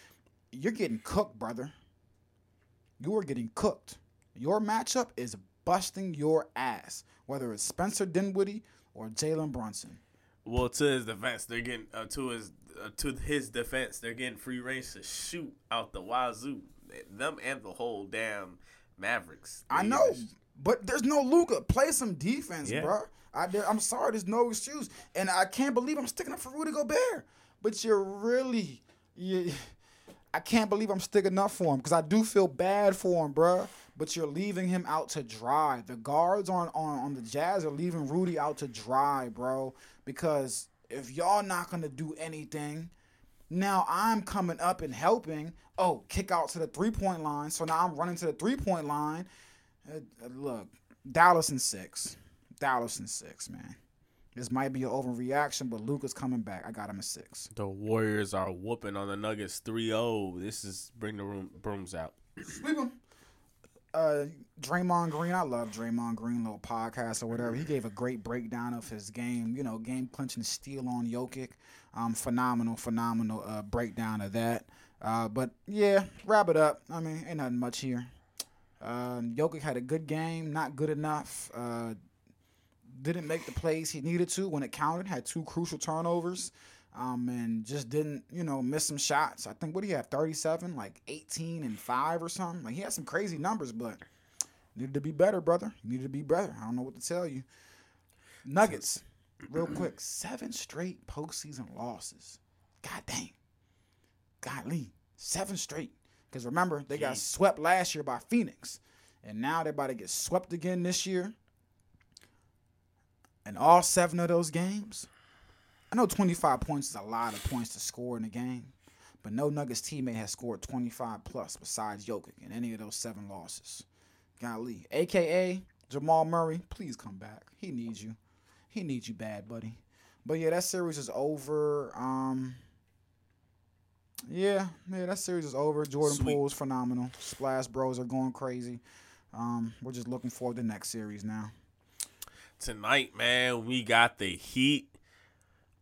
You're getting cooked, brother. You are getting cooked. Your matchup is busting your ass, whether it's Spencer Dinwiddie or Jalen Brunson. Well, to his defense, they're getting uh, to his uh, to his defense, they're getting free range to shoot out the wazoo. Them and the whole damn Mavericks. I know, But there's no Luka. Play some defense, Yeah. bro. I, I'm sorry, there's no excuse, and I can't believe I'm sticking up for Rudy Gobert. But you're really, you, I can't believe I'm sticking up for him because I do feel bad for him, bruh. But you're leaving him out to dry. The guards on, on on the Jazz are leaving Rudy out to dry, bro. Because if y'all not gonna do anything, now I'm coming up and helping. Oh, kick out to the three point line. So now I'm running to the three point line. Uh, uh, look, Dallas and six. Dallas and six, man. This might be an overreaction, but Luka's coming back. I got him at six. The Warriors are whooping on the Nuggets 3-0. This is bring the room brooms out. Sweep him. Uh, Draymond Green, I love Draymond Green, little podcast or whatever. He gave a great breakdown of his game. You know, game clinching steal on Jokic. Um, phenomenal, phenomenal uh, breakdown of that. Uh, but yeah, wrap it up. I mean, ain't nothing much here. Uh, Jokic had a good game, not good enough. Uh, didn't make the plays he needed to when it counted. Had two crucial turnovers, um, and just didn't, you know, miss some shots. I think what he had, thirty-seven, like eighteen and five or something. Like he had some crazy numbers, but needed to be better, brother. Needed to be better. I don't know what to tell you. Nuggets, real quick, seven straight postseason losses. God dang. Golly, seven straight. Because remember, they got swept last year by Phoenix. And now they're about to get swept again this year. And all seven of those games, I know 25 points is a lot of points to score in a game, but no Nuggets teammate has scored 25 plus besides Jokic in any of those seven losses. Golly. AKA Jamal Murray, please come back. He needs you. He needs you bad, buddy. But yeah, that series is over. Um Yeah, yeah, that series is over. Jordan Sweet. Phenomenal. Splash Bros are going crazy. Um, we're just looking forward to the next series now. Tonight, man, we got the Heat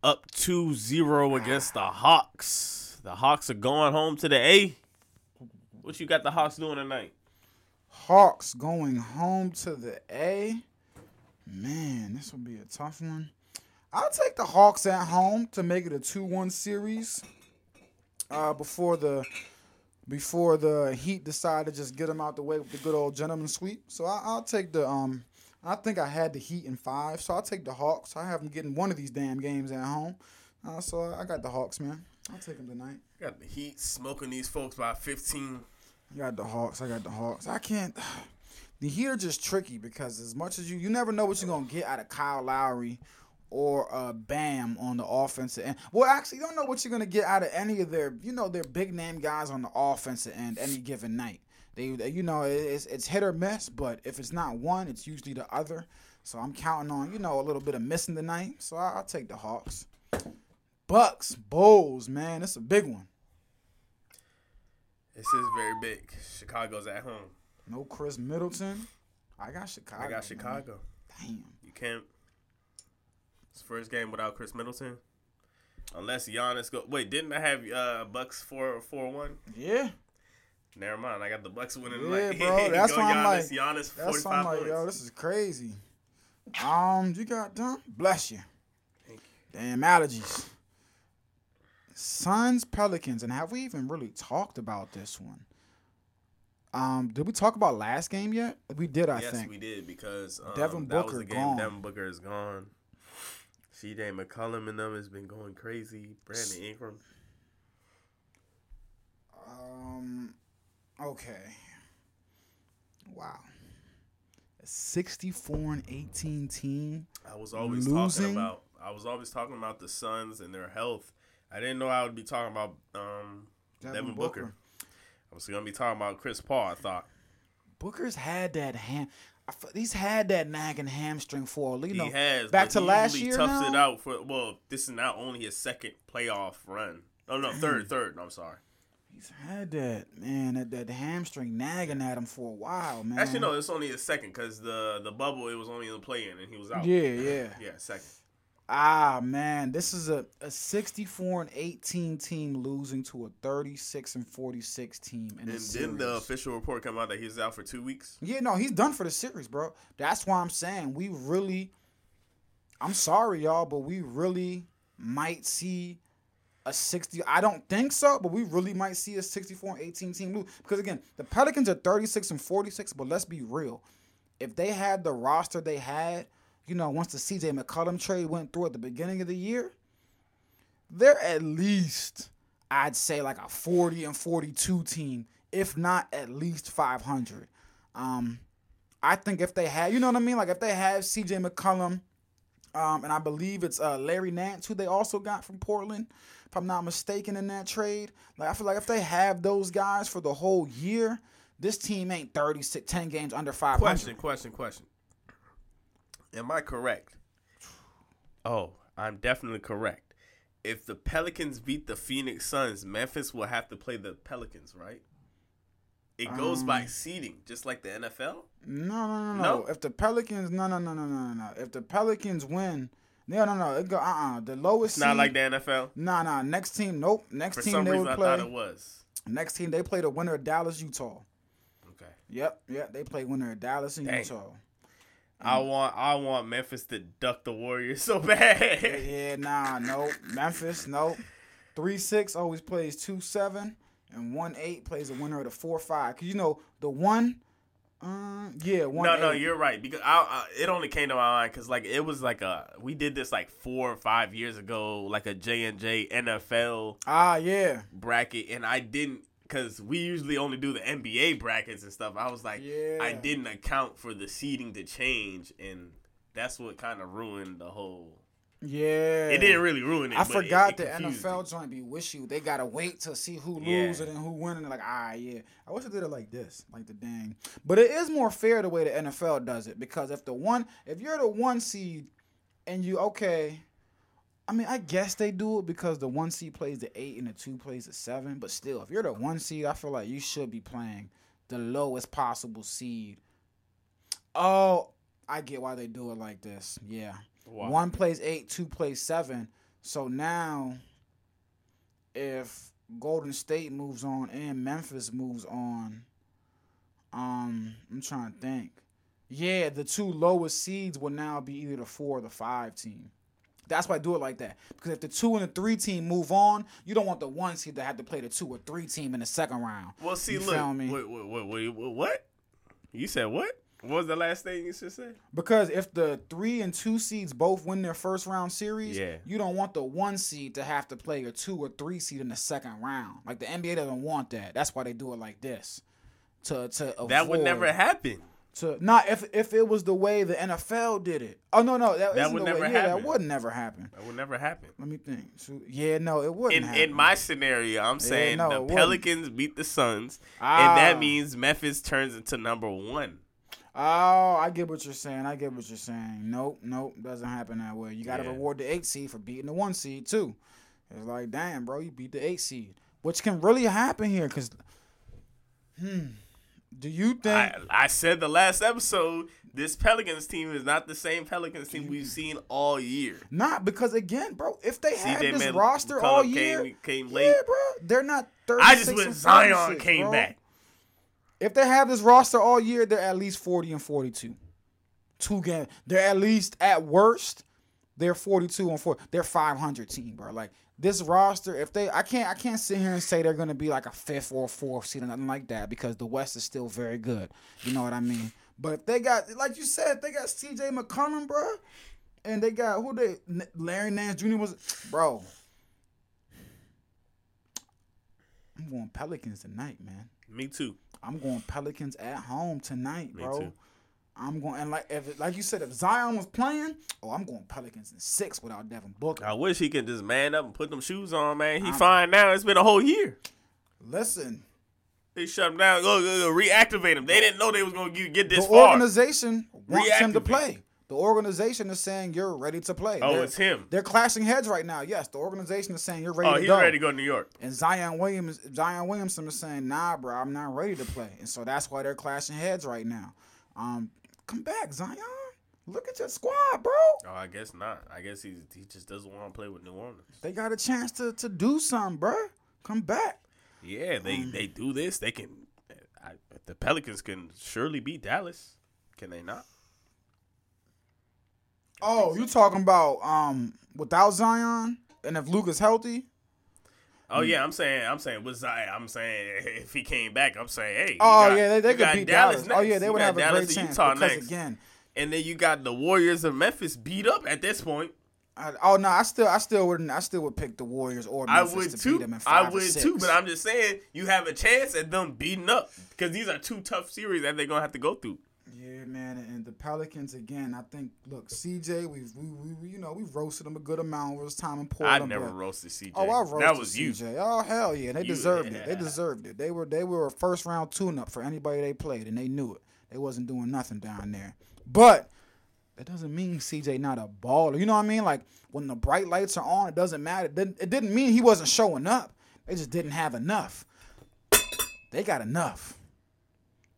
up 2-0 against the Hawks. The Hawks are going home to the A. What you got the Hawks doing tonight? Hawks going home to the A. Man, this will be a tough one. I'll take the Hawks at home to make it a 2-1 series. Uh, before the before the Heat decide to just get them out the way with the good old gentleman sweep. So I, I'll take the um. I think I had the Heat in five, so I'll take the Hawks. I have them getting one of these damn games at home. Uh, so I got the Hawks, man. I'll take them tonight. Got the Heat smoking these folks by 15. I got the Hawks. I got the Hawks. I can't. The Heat are just tricky because as much as you, you never know what you're gonna get out of Kyle Lowry or uh, Bam on the offensive end. Well, actually, you don't know what you're gonna get out of any of their, you know, their big name guys on the offensive end any given night. They, they- you know, it's it's hit or miss, but if it's not one, it's usually the other. So I'm counting on, you know, a little bit of missing tonight. So I, I'll take the Hawks. Bucks, Bulls, man, it's a big one. This is very big. Chicago's at home. No Khris Middleton. I got Chicago. I got man. Chicago. Damn. You can't. It's first game without Khris Middleton. Unless Giannis go. Wait, didn't I have uh Bucks four four one? Yeah. Never mind. I got the Bucks winning Yeah, tonight. bro. That's why I'm Giannis, like, Giannis, that's forty why I'm like, points. yo, this is crazy. Um, you got done. Bless you. Thank you. Damn allergies. Suns Pelicans, and have we even really talked about this one? Um, did we talk about last game yet? We did, I yes, think. we did because um, Devin that was Booker gone. Devin Booker is gone. C.J. McCollum and them has been going crazy. Brandon Ingram. Um, okay. Wow. A 64 and 18 team. I was always Losing? talking about. I was always talking about the Suns and their health. I didn't know I would be talking about um, Devin, Booker. I was gonna be talking about Chris Paul. I thought Booker's had that ham. I f- He's had that nagging hamstring for you know he has back to last year. Toughs now? it out for well. This is not only his second playoff run. Oh no, third, third. I'm sorry. He's had that man that, that hamstring nagging at him for a while, man. Actually, no, it's only his second because the the bubble it was only in the play in and he was out. Yeah, yeah. yeah, second. Ah man, this is a, a 64 and 18 team losing to a 36 and 46 team in And the then the official report come out that he's out for two weeks. Yeah, no, he's done for the series, bro. That's why I'm saying we really. I'm sorry, y'all, but we really might see a 60. I don't think so, but we really might see a 64 and 18 team lose. Because again, the Pelicans are 36 and 46, but let's be real. if they had the roster they had, you know, once the CJ McCollum trade went through at the beginning of the year, they're at least, I'd say, like a 40 and 42 team, if not at least 500. Um, I think if they had, you know what I mean? Like if they have CJ McCollum, um, and I believe it's uh, Larry Nance, who they also got from Portland, if I'm not mistaken, in that trade. Like I feel like if they have those guys for the whole year, this team ain't 36, 10 games under 500. Question, question, question. Am I correct? Oh, I'm definitely correct. If the Pelicans beat the Phoenix Suns, Memphis will have to play the Pelicans, right? It goes by seeding, just like the NFL. No, no, no, no? If the Pelicans, no, no, no, no, no, no. If the Pelicans win, no, no, no. It go, uh, uh The lowest. It's not seed, like the NFL. Nah, nah. Next team, nope. Next For team they reason, would I play. thought it was. Next team they play the winner of Dallas, Utah. Okay. Yep, yep. They play winner of Dallas and Dang. Utah. I want, I want Memphis to duck the Warriors so bad. Yeah, yeah, nah, nope. Memphis, nope. Three six always plays two seven, and one eight plays the winner of the four five. Cause you know the one, uh, yeah, one. No, no, you're right. Because I, I, it only came to my mind because like it was like a we did this like four or five years ago, like a J and J NFL Ah, yeah. bracket, and I didn't because we usually only do the NBA brackets and stuff. I was like, yeah. I didn't account for the seeding to change, and that's what kind of ruined the whole. Yeah. It didn't really ruin it. I forgot it, the it confused NFL me. joint be wishy. They gotta wait to see who Yeah. lose and who wins. and they're like, ah, yeah. I wish I did it like this, like the dang. But it is more fair the way the NFL does it because if the one, if you're the one seed, and you okay, I mean, I guess they do it because the one seed plays the eight and the two plays the seven. But still, if you're the one seed, I feel like you should be playing the lowest possible seed. Oh, I get why they do it like this. Yeah. Why? One plays eight, two plays seven. So now, if Golden State moves on and Memphis moves on, um, I'm trying to think. Yeah, the two lowest seeds will now be either the four or the five team. That's why I do it like that. Because if the two and the three team move on, you don't want the one seed to have to play the two or three team in the second round. Well, see, You look, feel me? Wait, wait, wait, what? You said what? What was the last thing you just said? Because if the three and two seeds both win their first round series, Yeah. you don't want the one seed to have to play a two or three seed in the second round. Like the NBA doesn't want that. That's why they do it like this. To to avoid, That would never happen. To not if if it was the way the NFL did it. Oh no no that, That would never way. Yeah, happen. that would never happen. That would never happen. Let me think. So, yeah, no, it wouldn't. In happen. in my scenario, I'm saying no, it the wouldn't. Pelicans beat the Suns, Ah. and that means Memphis turns into number one. Oh, I get what you're saying. I get what you're saying. Nope, nope, doesn't happen that way. You got to Yeah. reward the eight seed for beating the one seed too. It's like, damn, bro, you beat the eight seed, which can really happen here. Cause, hmm, do you think? I, I said the last episode, this Pelicans team is not the same Pelicans team we've seen all year. not because again, bro, if they had CJ this Mc- roster all year, came late. yeah, bro, they're not. 36 I just wish Zion came bro. back. If they have this roster all year, they're at least 40 and 42. Two games. They're at least at worst, they're 42 and 4. They're 500 team, bro. Like this roster, if they I can't I can't sit here and say they're going to be like a fifth or a fourth seed or nothing like that because the West is still very good. You know what I mean? But if they got like you said, they got CJ McCollum, bro. And they got who they Larry Nance Jr. was bro. I'm going Pelicans tonight, man. Me too. I'm going Pelicans at home tonight, Me bro. too. I'm going and like if like you said, if Zion was playing, oh, I'm going Pelicans in six without Devin Booker. I wish he could just man up and put them shoes on, man. He fine now. It's been a whole year. Listen, They shut him down. Go, go, go reactivate him. They didn't know they was gonna get, get this the far. organization wants him to play. The organization is saying you're ready to play. Oh, They're- it's him. They're clashing heads right now. Yes, the organization is saying you're ready oh, to he's go. ready to go to New York. And Zion Williams, Zion Williamson is saying, "Nah, bro, I'm not ready to play." And so that's why they're clashing heads right now. Um, come back, Zion. Look at your squad, bro. Oh, I guess not. I guess he he just doesn't want to play with New Orleans. They got a chance to to do something, bro. Come back. Yeah, they Mm. they do this. They can. I, the Pelicans can surely beat Dallas. Can they not? Oh, you talking about um without Zion and if Luke is healthy? Oh yeah, I'm saying, I'm saying with Zion, I'm saying if he came back, I'm saying, hey. Oh got- yeah, they, they could beat Dallas. Oh yeah, they would have a Dallas great chance Utah because next. again, and then you got the Warriors of Memphis beat up at this point. I, oh no, I still, I still wouldn't, I still would pick the Warriors or Memphis I would to beat them in I five or would too. But I'm just saying you have a chance at them beating up because these are two tough series that they're gonna have to go through. Yeah, man, and the Pelicans again. I think, look, CJ, we've we, we, you know we've roasted them a good amount over this time in I Portland. never but- roasted CJ. Oh, I roasted that was you. CJ. Oh hell yeah, they You- deserved it. They deserved it. They were they were a first round tune up for anybody they played, and they knew it. They wasn't doing nothing down there. But that doesn't mean CJ not a baller. You know what I mean? Like when the bright lights are on, it doesn't matter. It didn't, it didn't mean he wasn't showing up. They just didn't have enough. They got enough.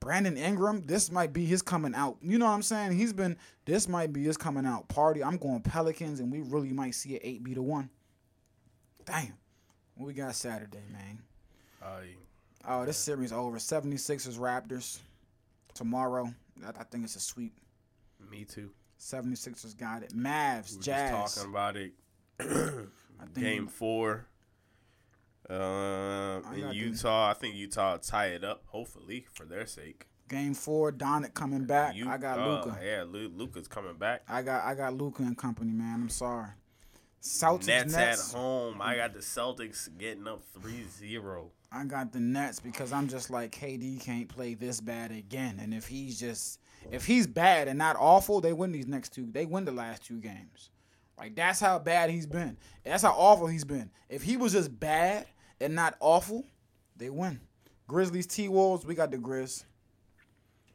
Brandon Ingram, this might be his coming out. You know what I'm saying? He's been this might be his coming out party. I'm going Pelicans, and we really might see an eight to one. Damn. What we got Saturday, man? Uh, Oh, this series over. 76ers Raptors. Tomorrow. I, I think it's a sweep. me too. 76ers got it. Mavs, We were Jazz. talking about it. I think Game four. Uh, in Utah, I think Utah tie it up. Hopefully, for their sake. Game four, Donnet coming back. You- I got uh, Luka. Yeah, Lu- Luka's coming back. I got I got Luka and company, man. I'm sorry. Celtics Nets, Nets. at home. I got the Celtics getting up 3-0. I got the Nets because I'm just like KD can't play this bad again. And if he's just if he's bad and not awful, they win these next two. They win the last two games. Like that's how bad he's been. That's how awful he's been. If he was just bad and not awful, they win. Grizzlies T Wolves, we got the Grizz.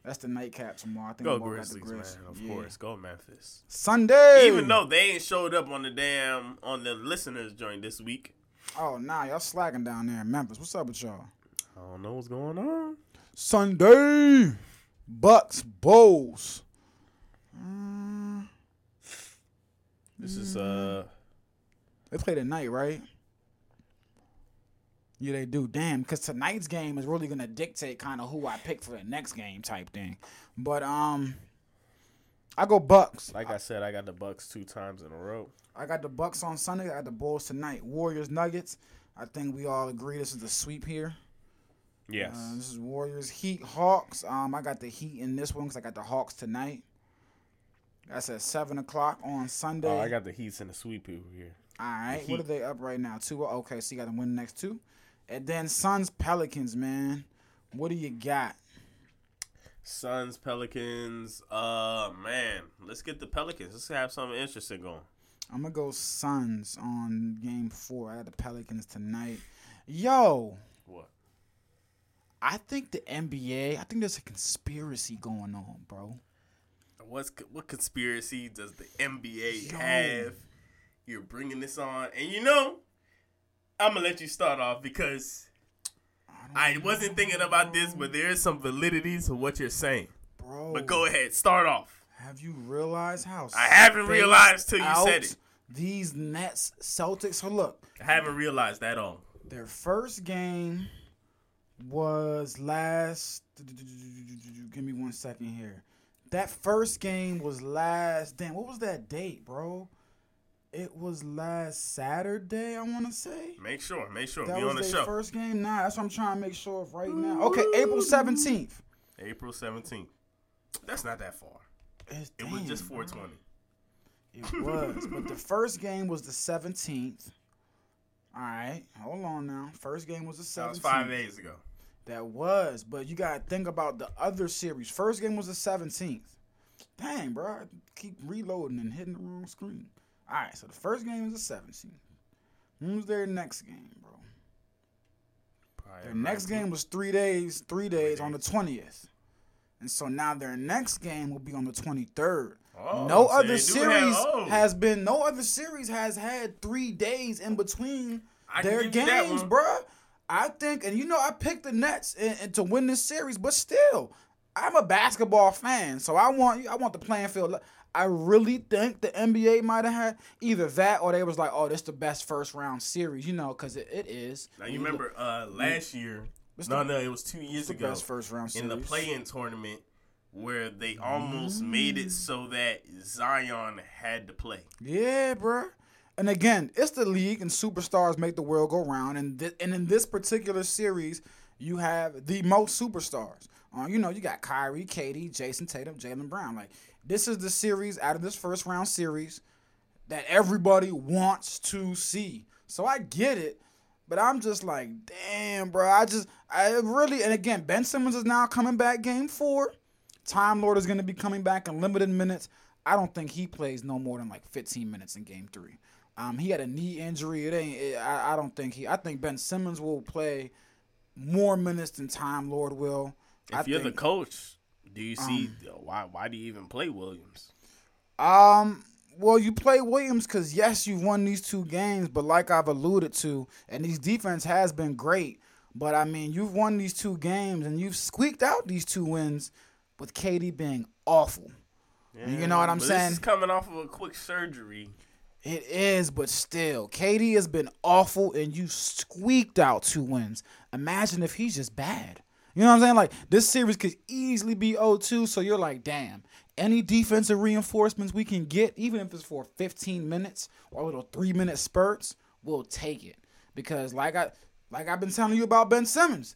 That's the nightcap tomorrow. I think Go we Grizzlies, got the man. Of Yeah. course. Go Memphis. Sunday. Even though they ain't showed up on the damn on the listeners joint this week. Oh nah, y'all slacking down there in Memphis. What's up with y'all? I don't know what's going on. Sunday. Bucks Bulls. This is uh They play tonight, right? Yeah, they do. Damn, because tonight's game is really gonna dictate kind of who I pick for the next game type thing. But um, I go Bucks. like I said, I got the Bucks two times in a row. I got the Bucks on Sunday. I got the Bulls tonight. Warriors Nuggets. I think we all agree this is the sweep here. Yes. Uh, this is Warriors Heat Hawks. Um, I got the Heat in this one because I got the Hawks tonight. That's at seven o'clock on Sunday. oh, I got the Heats in the sweep over here. All right, what are they up right now? Two. Okay, so you got to win the next two, and then Suns Pelicans, man. What do you got? Suns, Pelicans. Uh, man, let's get the Pelicans. Let's have something interesting going. I'm gonna go Suns on game four. I got the Pelicans tonight. Yo, What? I think the NBA. I think there's a conspiracy going on, bro. What's what conspiracy does the NBA Yo. have? You're bringing this on, and you know, I'm gonna let you start off because I wasn't thinking about this, but there is some validity to what you're saying. Bro, But go ahead, start off. Have you realized how? I haven't realized till you said it. These Nets Celtics. So look, I haven't realized that all. Their first game was last. Give me one second here. That first game was last. Damn, what was that date, bro? It was last Saturday. I want to say Make sure, make sure. that Be was on the show. first game. Nah, that's what I'm trying to make sure of right now. Okay, April seventeenth. April 17th. That's not that far. It It was just 420. It was, but the first game was the seventeenth. All right, hold on now. First game was the 17th. That was five days ago. That was, but you gotta think about the other series. First game was the seventeenth. Dang, bro, I keep reloading and hitting the wrong screen. All right, so the first game is the seventeenth. When was their next game, bro? Probably Their next game was three days, three days on the twentieth, and so now their next game will be on the twenty third. Oh, no so other series oh. has been. No other series has had three days in between I their give you that games, bruh. I think, and you know, I picked the Nets and, and to win this series, but still, I'm a basketball fan, so I want I want the playing field. I really think the NBA might have had either that or they was like, oh, this the best first round series, you know, because it, it is. Now you remember uh, last year? It's No, the- no, it was two years the ago. best first round series. in the play-in tournament where they almost made it so that Zion had to play. Yeah, bruh. And again, it's the league, and superstars make the world go round. And thi- and in this particular series, you have the most superstars. Uh, you know, you got Kyrie, KD, Jayson Tatum, Jaylen Brown. Like this is the series out of this first round series that everybody wants to see. So I get it, but I'm just like, damn, bro. I just, I really, and again, Ben Simmons is now coming back game four. Time Lord is going to be coming back in limited minutes. I don't think he plays no more than like 15 minutes in game three. Um, he had a knee injury. It ain't. It, I, I don't think he. I think Ben Simmons will play more minutes than Time Lord will. If I you're the coach, do you see why? Why do you even play Williams? Um, well, you play Williams because yes, you've won these two games, but like I've alluded to, and these defense has been great. But I mean, you've won these two games and you've squeaked out these two wins with KD being awful. You know what I'm saying? This is coming off of a quick surgery. It is, but still, KD has been awful, and you squeaked out two wins. Imagine if he's just bad. You know what I'm saying? Like this series could easily be 0-2, so you're like, damn. Any defensive reinforcements we can get, even if it's for 15 minutes or little three minute spurts, we'll take it. Because like I like I've been telling you about Ben Simmons,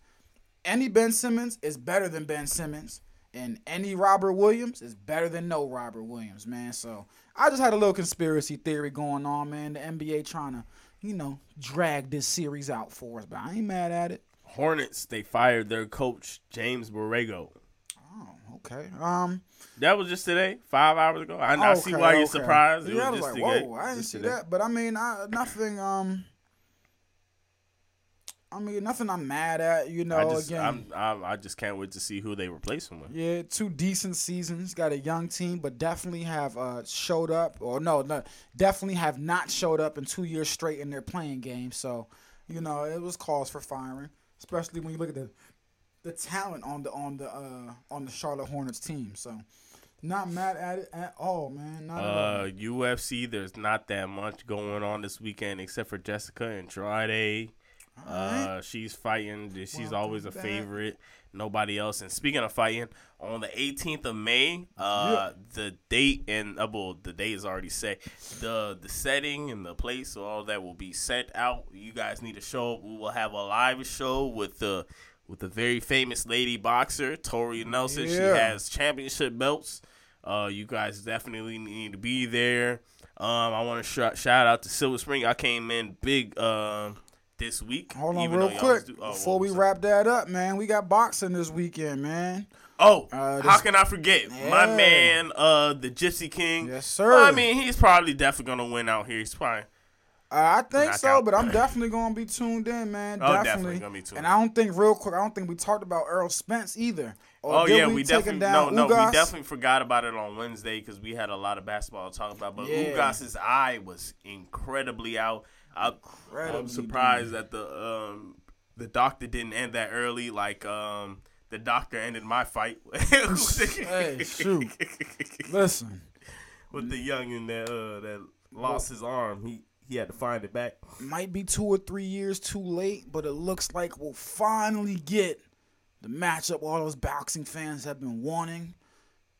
any Ben Simmons is better than Ben Simmons, and any Robert Williams is better than no Robert Williams, man. So I just had a little conspiracy theory going on, man. The NBA trying to, you know, drag this series out for us, but I ain't mad at it. Hornets they fired their coach James Borrego. Oh, okay. Um, That was just today, five hours ago. I, I see why you're okay. surprised. It Yeah, I was was just like, today- whoa, I didn't see today. that. But I mean, I, nothing. Um, I mean, nothing I'm mad at. You know, I just, again. I'm, I'm, I just can't wait to see who they replace him with. Yeah, two decent seasons. Got a young team, but definitely have uh, showed up, or no, no, definitely have not showed up in two years straight in their play-in game. So, you know, it was cause for firing, especially when you look at the the talent on the on the uh, on the Charlotte Hornets team. So, not mad at it at all, man. Not at all. Uh, UFC, there's not that much going on this weekend except for Jessica and Andrade. Uh, she's fighting. She's always a favorite. Nobody else. And speaking of fighting, on the 18th of May, uh, the date and uh, well, the date is already set. the The setting and the place, all that will be set out. You guys need to show up. We will have a live show with the with the very famous lady boxer Tori Nelson. She has championship belts. Uh, you guys definitely need to be there. Um, I want to sh- shout out to Silver Spring. I came in big um this week. Hold on, real quick do- oh, before we wrap that up, man. We got boxing this weekend, man. Oh, Uh, how can I forget my man, uh, the Gypsy King? Yes, sir. Well, I mean, he's probably definitely gonna win out here. He's probably Uh, I think so, Knockout. but I'm definitely gonna be tuned in, man. Oh, definitely. definitely gonna be tuned And I don't think, real quick, I don't think we talked about Errol Spence either. Or Oh yeah, we, taking definitely no no Ugas? we definitely forgot about it on Wednesday because we had a lot of basketball to talk about. But Yeah. Ugas's eye was incredibly out. I'm Incredibly surprised that the um the doctor didn't end that early. Like um the doctor ended my fight. Hey, shoot. Listen, with the youngin that uh that lost his arm. He he had to find it back. might be two or three years too late, but it looks like we'll finally get the matchup all those boxing fans have been wanting.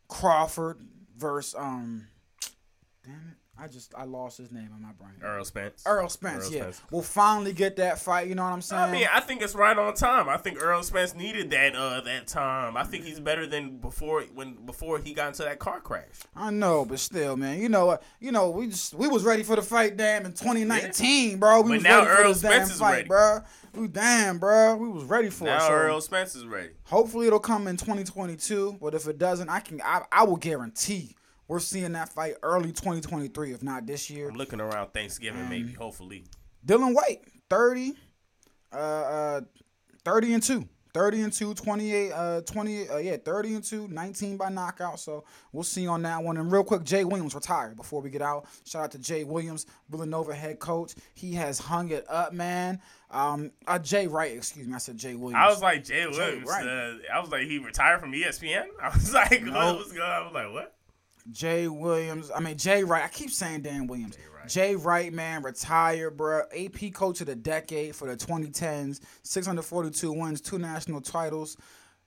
Crawford versus um, damn it, I just I lost his name in my brain. Errol Spence. Errol Spence, Errol yeah. Spence. We'll finally get that fight. You know what I'm saying? I mean, I think it's right on time. I think Errol Spence needed that uh that time. I think he's better than before when before he got into that car crash. I know, but still, man. You know what? You know, we just we was ready for the fight, damn, in 2019, bro. We But was now ready for Errol damn Spence is fight, ready. bro. We damn, bro. We was ready for it. Now So Errol Spence is ready. hopefully it'll come in 2022. But if it doesn't, I can I, I will guarantee we're seeing that fight early 2023, if not this year. I'm looking around Thanksgiving, Mm. maybe, hopefully. Dillian Whyte, 30, uh, uh, 30 and 2. 30 and 2, 28, uh, 20, uh, yeah, 30 and 2, 19 by knockout. So we'll see on that one. And real quick, Jay Williams retired before we get out. Shout out to Jay Williams, Villanova head coach. He has hung it up, man. Um, uh, Jay Wright, excuse me. I said Jay Williams. I was like Jay Williams. Wright. uh, I was like he retired from ESPN. I was like, what was going? on? I was like, what? Jay Williams. I mean Jay Wright. I keep saying Dan Williams. Jay Wright, man, retired, bruh. AP coach of the decade for the 2010s. 642 wins, two national titles.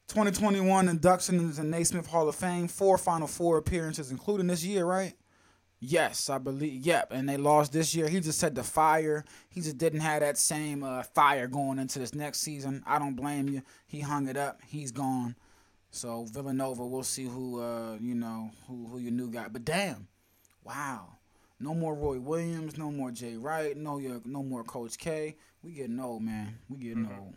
2021 induction into the Naismith Hall of Fame. Four Final Four appearances, including this year, right? Yes, I believe. Yep, and they lost this year. He just said the fire. He just didn't have that same uh, fire going into this next season. I don't blame you. He hung it up. He's gone. So Villanova, we'll see who uh, you know who who your new guy. But damn, wow, no more Roy Williams, no more Jay Wright, no your no more Coach K. We getting old, man. We getting old.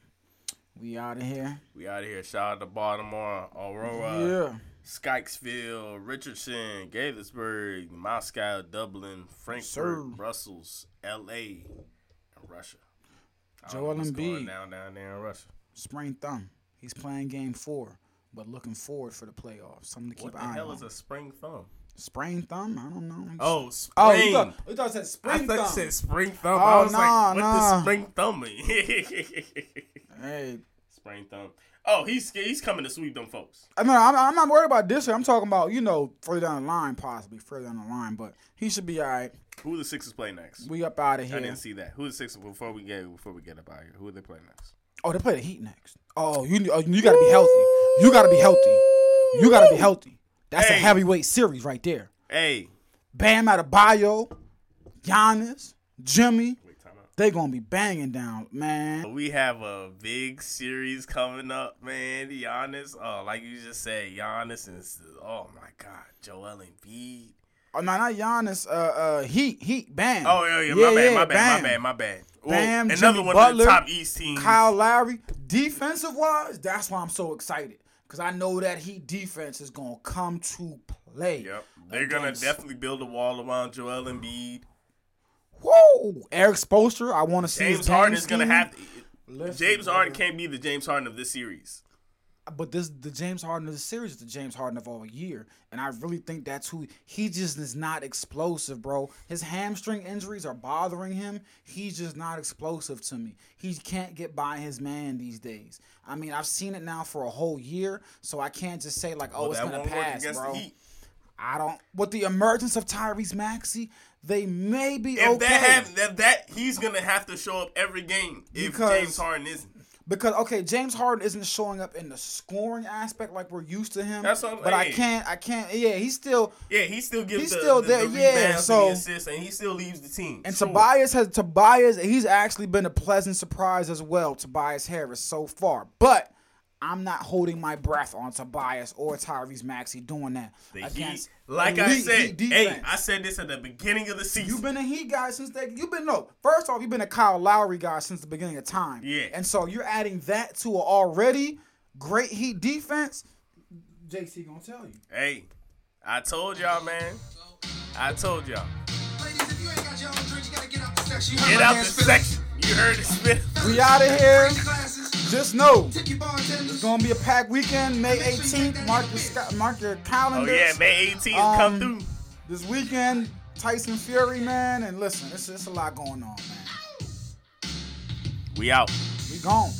We out of here. We out of here. Shout out to Baltimore, Aurora, yeah. Sykesville, Richardson, Gaithersburg, Moscow, Dublin, Frankfurt, sir. Brussels, L.A., and Russia. Joel Embiid. down down there in Russia. Sprained thumb. He's playing game four, but looking forward for the playoffs. Something to keep What the an eye hell on. is a spring thumb? Spring thumb? I don't know. Oh, spring. Oh, you thought, you thought it said I spring thought you thumb. said spring thumb. Oh, I was nah, like, what nah. does spring thumb mean? Hey, spring thumb. Oh, he's he's coming to sweep them folks. I mean, I'm, I'm not worried about this. year. I'm talking about you know further down the line, possibly further down the line. But he should be all right. Who the Sixers play next? We up out of here. I didn't see that. Who the Sixers before we get before we get up out of here? Who they play next? Oh, they play the Heat next. Oh, you oh, you got to be healthy. You got to be healthy. You got to be healthy. That's a heavyweight series right there. Hey, Bam Adebayo, Giannis, Jimmy. wait, time. They gonna be banging down, man. We have a big series coming up, man. Giannis, oh, like you just said, Giannis and oh my God, Joel Embiid. Oh no, not Giannis. Uh, uh, Heat, Heat, Bam. Oh yeah, yeah, my bad, my bad, Bam. my bad, my bad. Ooh, Bam, another Jimmy one Butler, of the top East teams. Kyle Lowry. Defensive wise, that's why I'm so excited because I know that Heat defense is gonna come to play. Yep, they're gonna definitely build a wall around Joel Embiid. Whoa, Erik Spoelstra. I want to see James Harden is gonna have. To, Listen, James Harden can't be the James Harden of this series. But this the James Harden of the series is the James Harden of all year, and I really think that's who he just is not explosive, bro. His hamstring injuries are bothering him. He's just not explosive to me. He can't get by his man these days. I mean, I've seen it now for a whole year, so I can't just say like, oh, Well, it's gonna pass, bro. I don't. With the emergence of Tyrese Maxey, they may be If okay. that have that, that he's gonna have to show up every game if Because- James Harden isn't. Because okay, James Harden isn't showing up in the scoring aspect like we're used to him. That's what I'm but I can't. I can't. Yeah, he's still. Yeah, he still gives He's the, still the, there, the yeah, so- and assists, and he still leaves the team. And Sure. Tobias has Tobias. He's actually been a pleasant surprise as well. Tobias Harris so far, but I'm not holding my breath on Tobias or Tyrese Maxey doing that the against Heat, like I said, Heat hey. I said this at the beginning of the season. You've been a Heat guy since they. You've been no. First off, you've been a Kyle Lowry guy since the beginning of time. Yeah. And so you're adding that to an already great Heat defense. JC gonna tell you. hey, I told y'all, man. I told y'all. Ladies, if you ain't got your own drink, you gotta get out the section. You heard Get out the section. You heard it spit. We out of here. Raise your glasses. Just know Tip your bartenders. it's gonna be a packed weekend, May 18th. Mark your sc- mark your Oh yeah, May 18th Um, come through. This weekend, Tyson Fury, man, and listen, it's it's a lot going on, man. We out. We gone.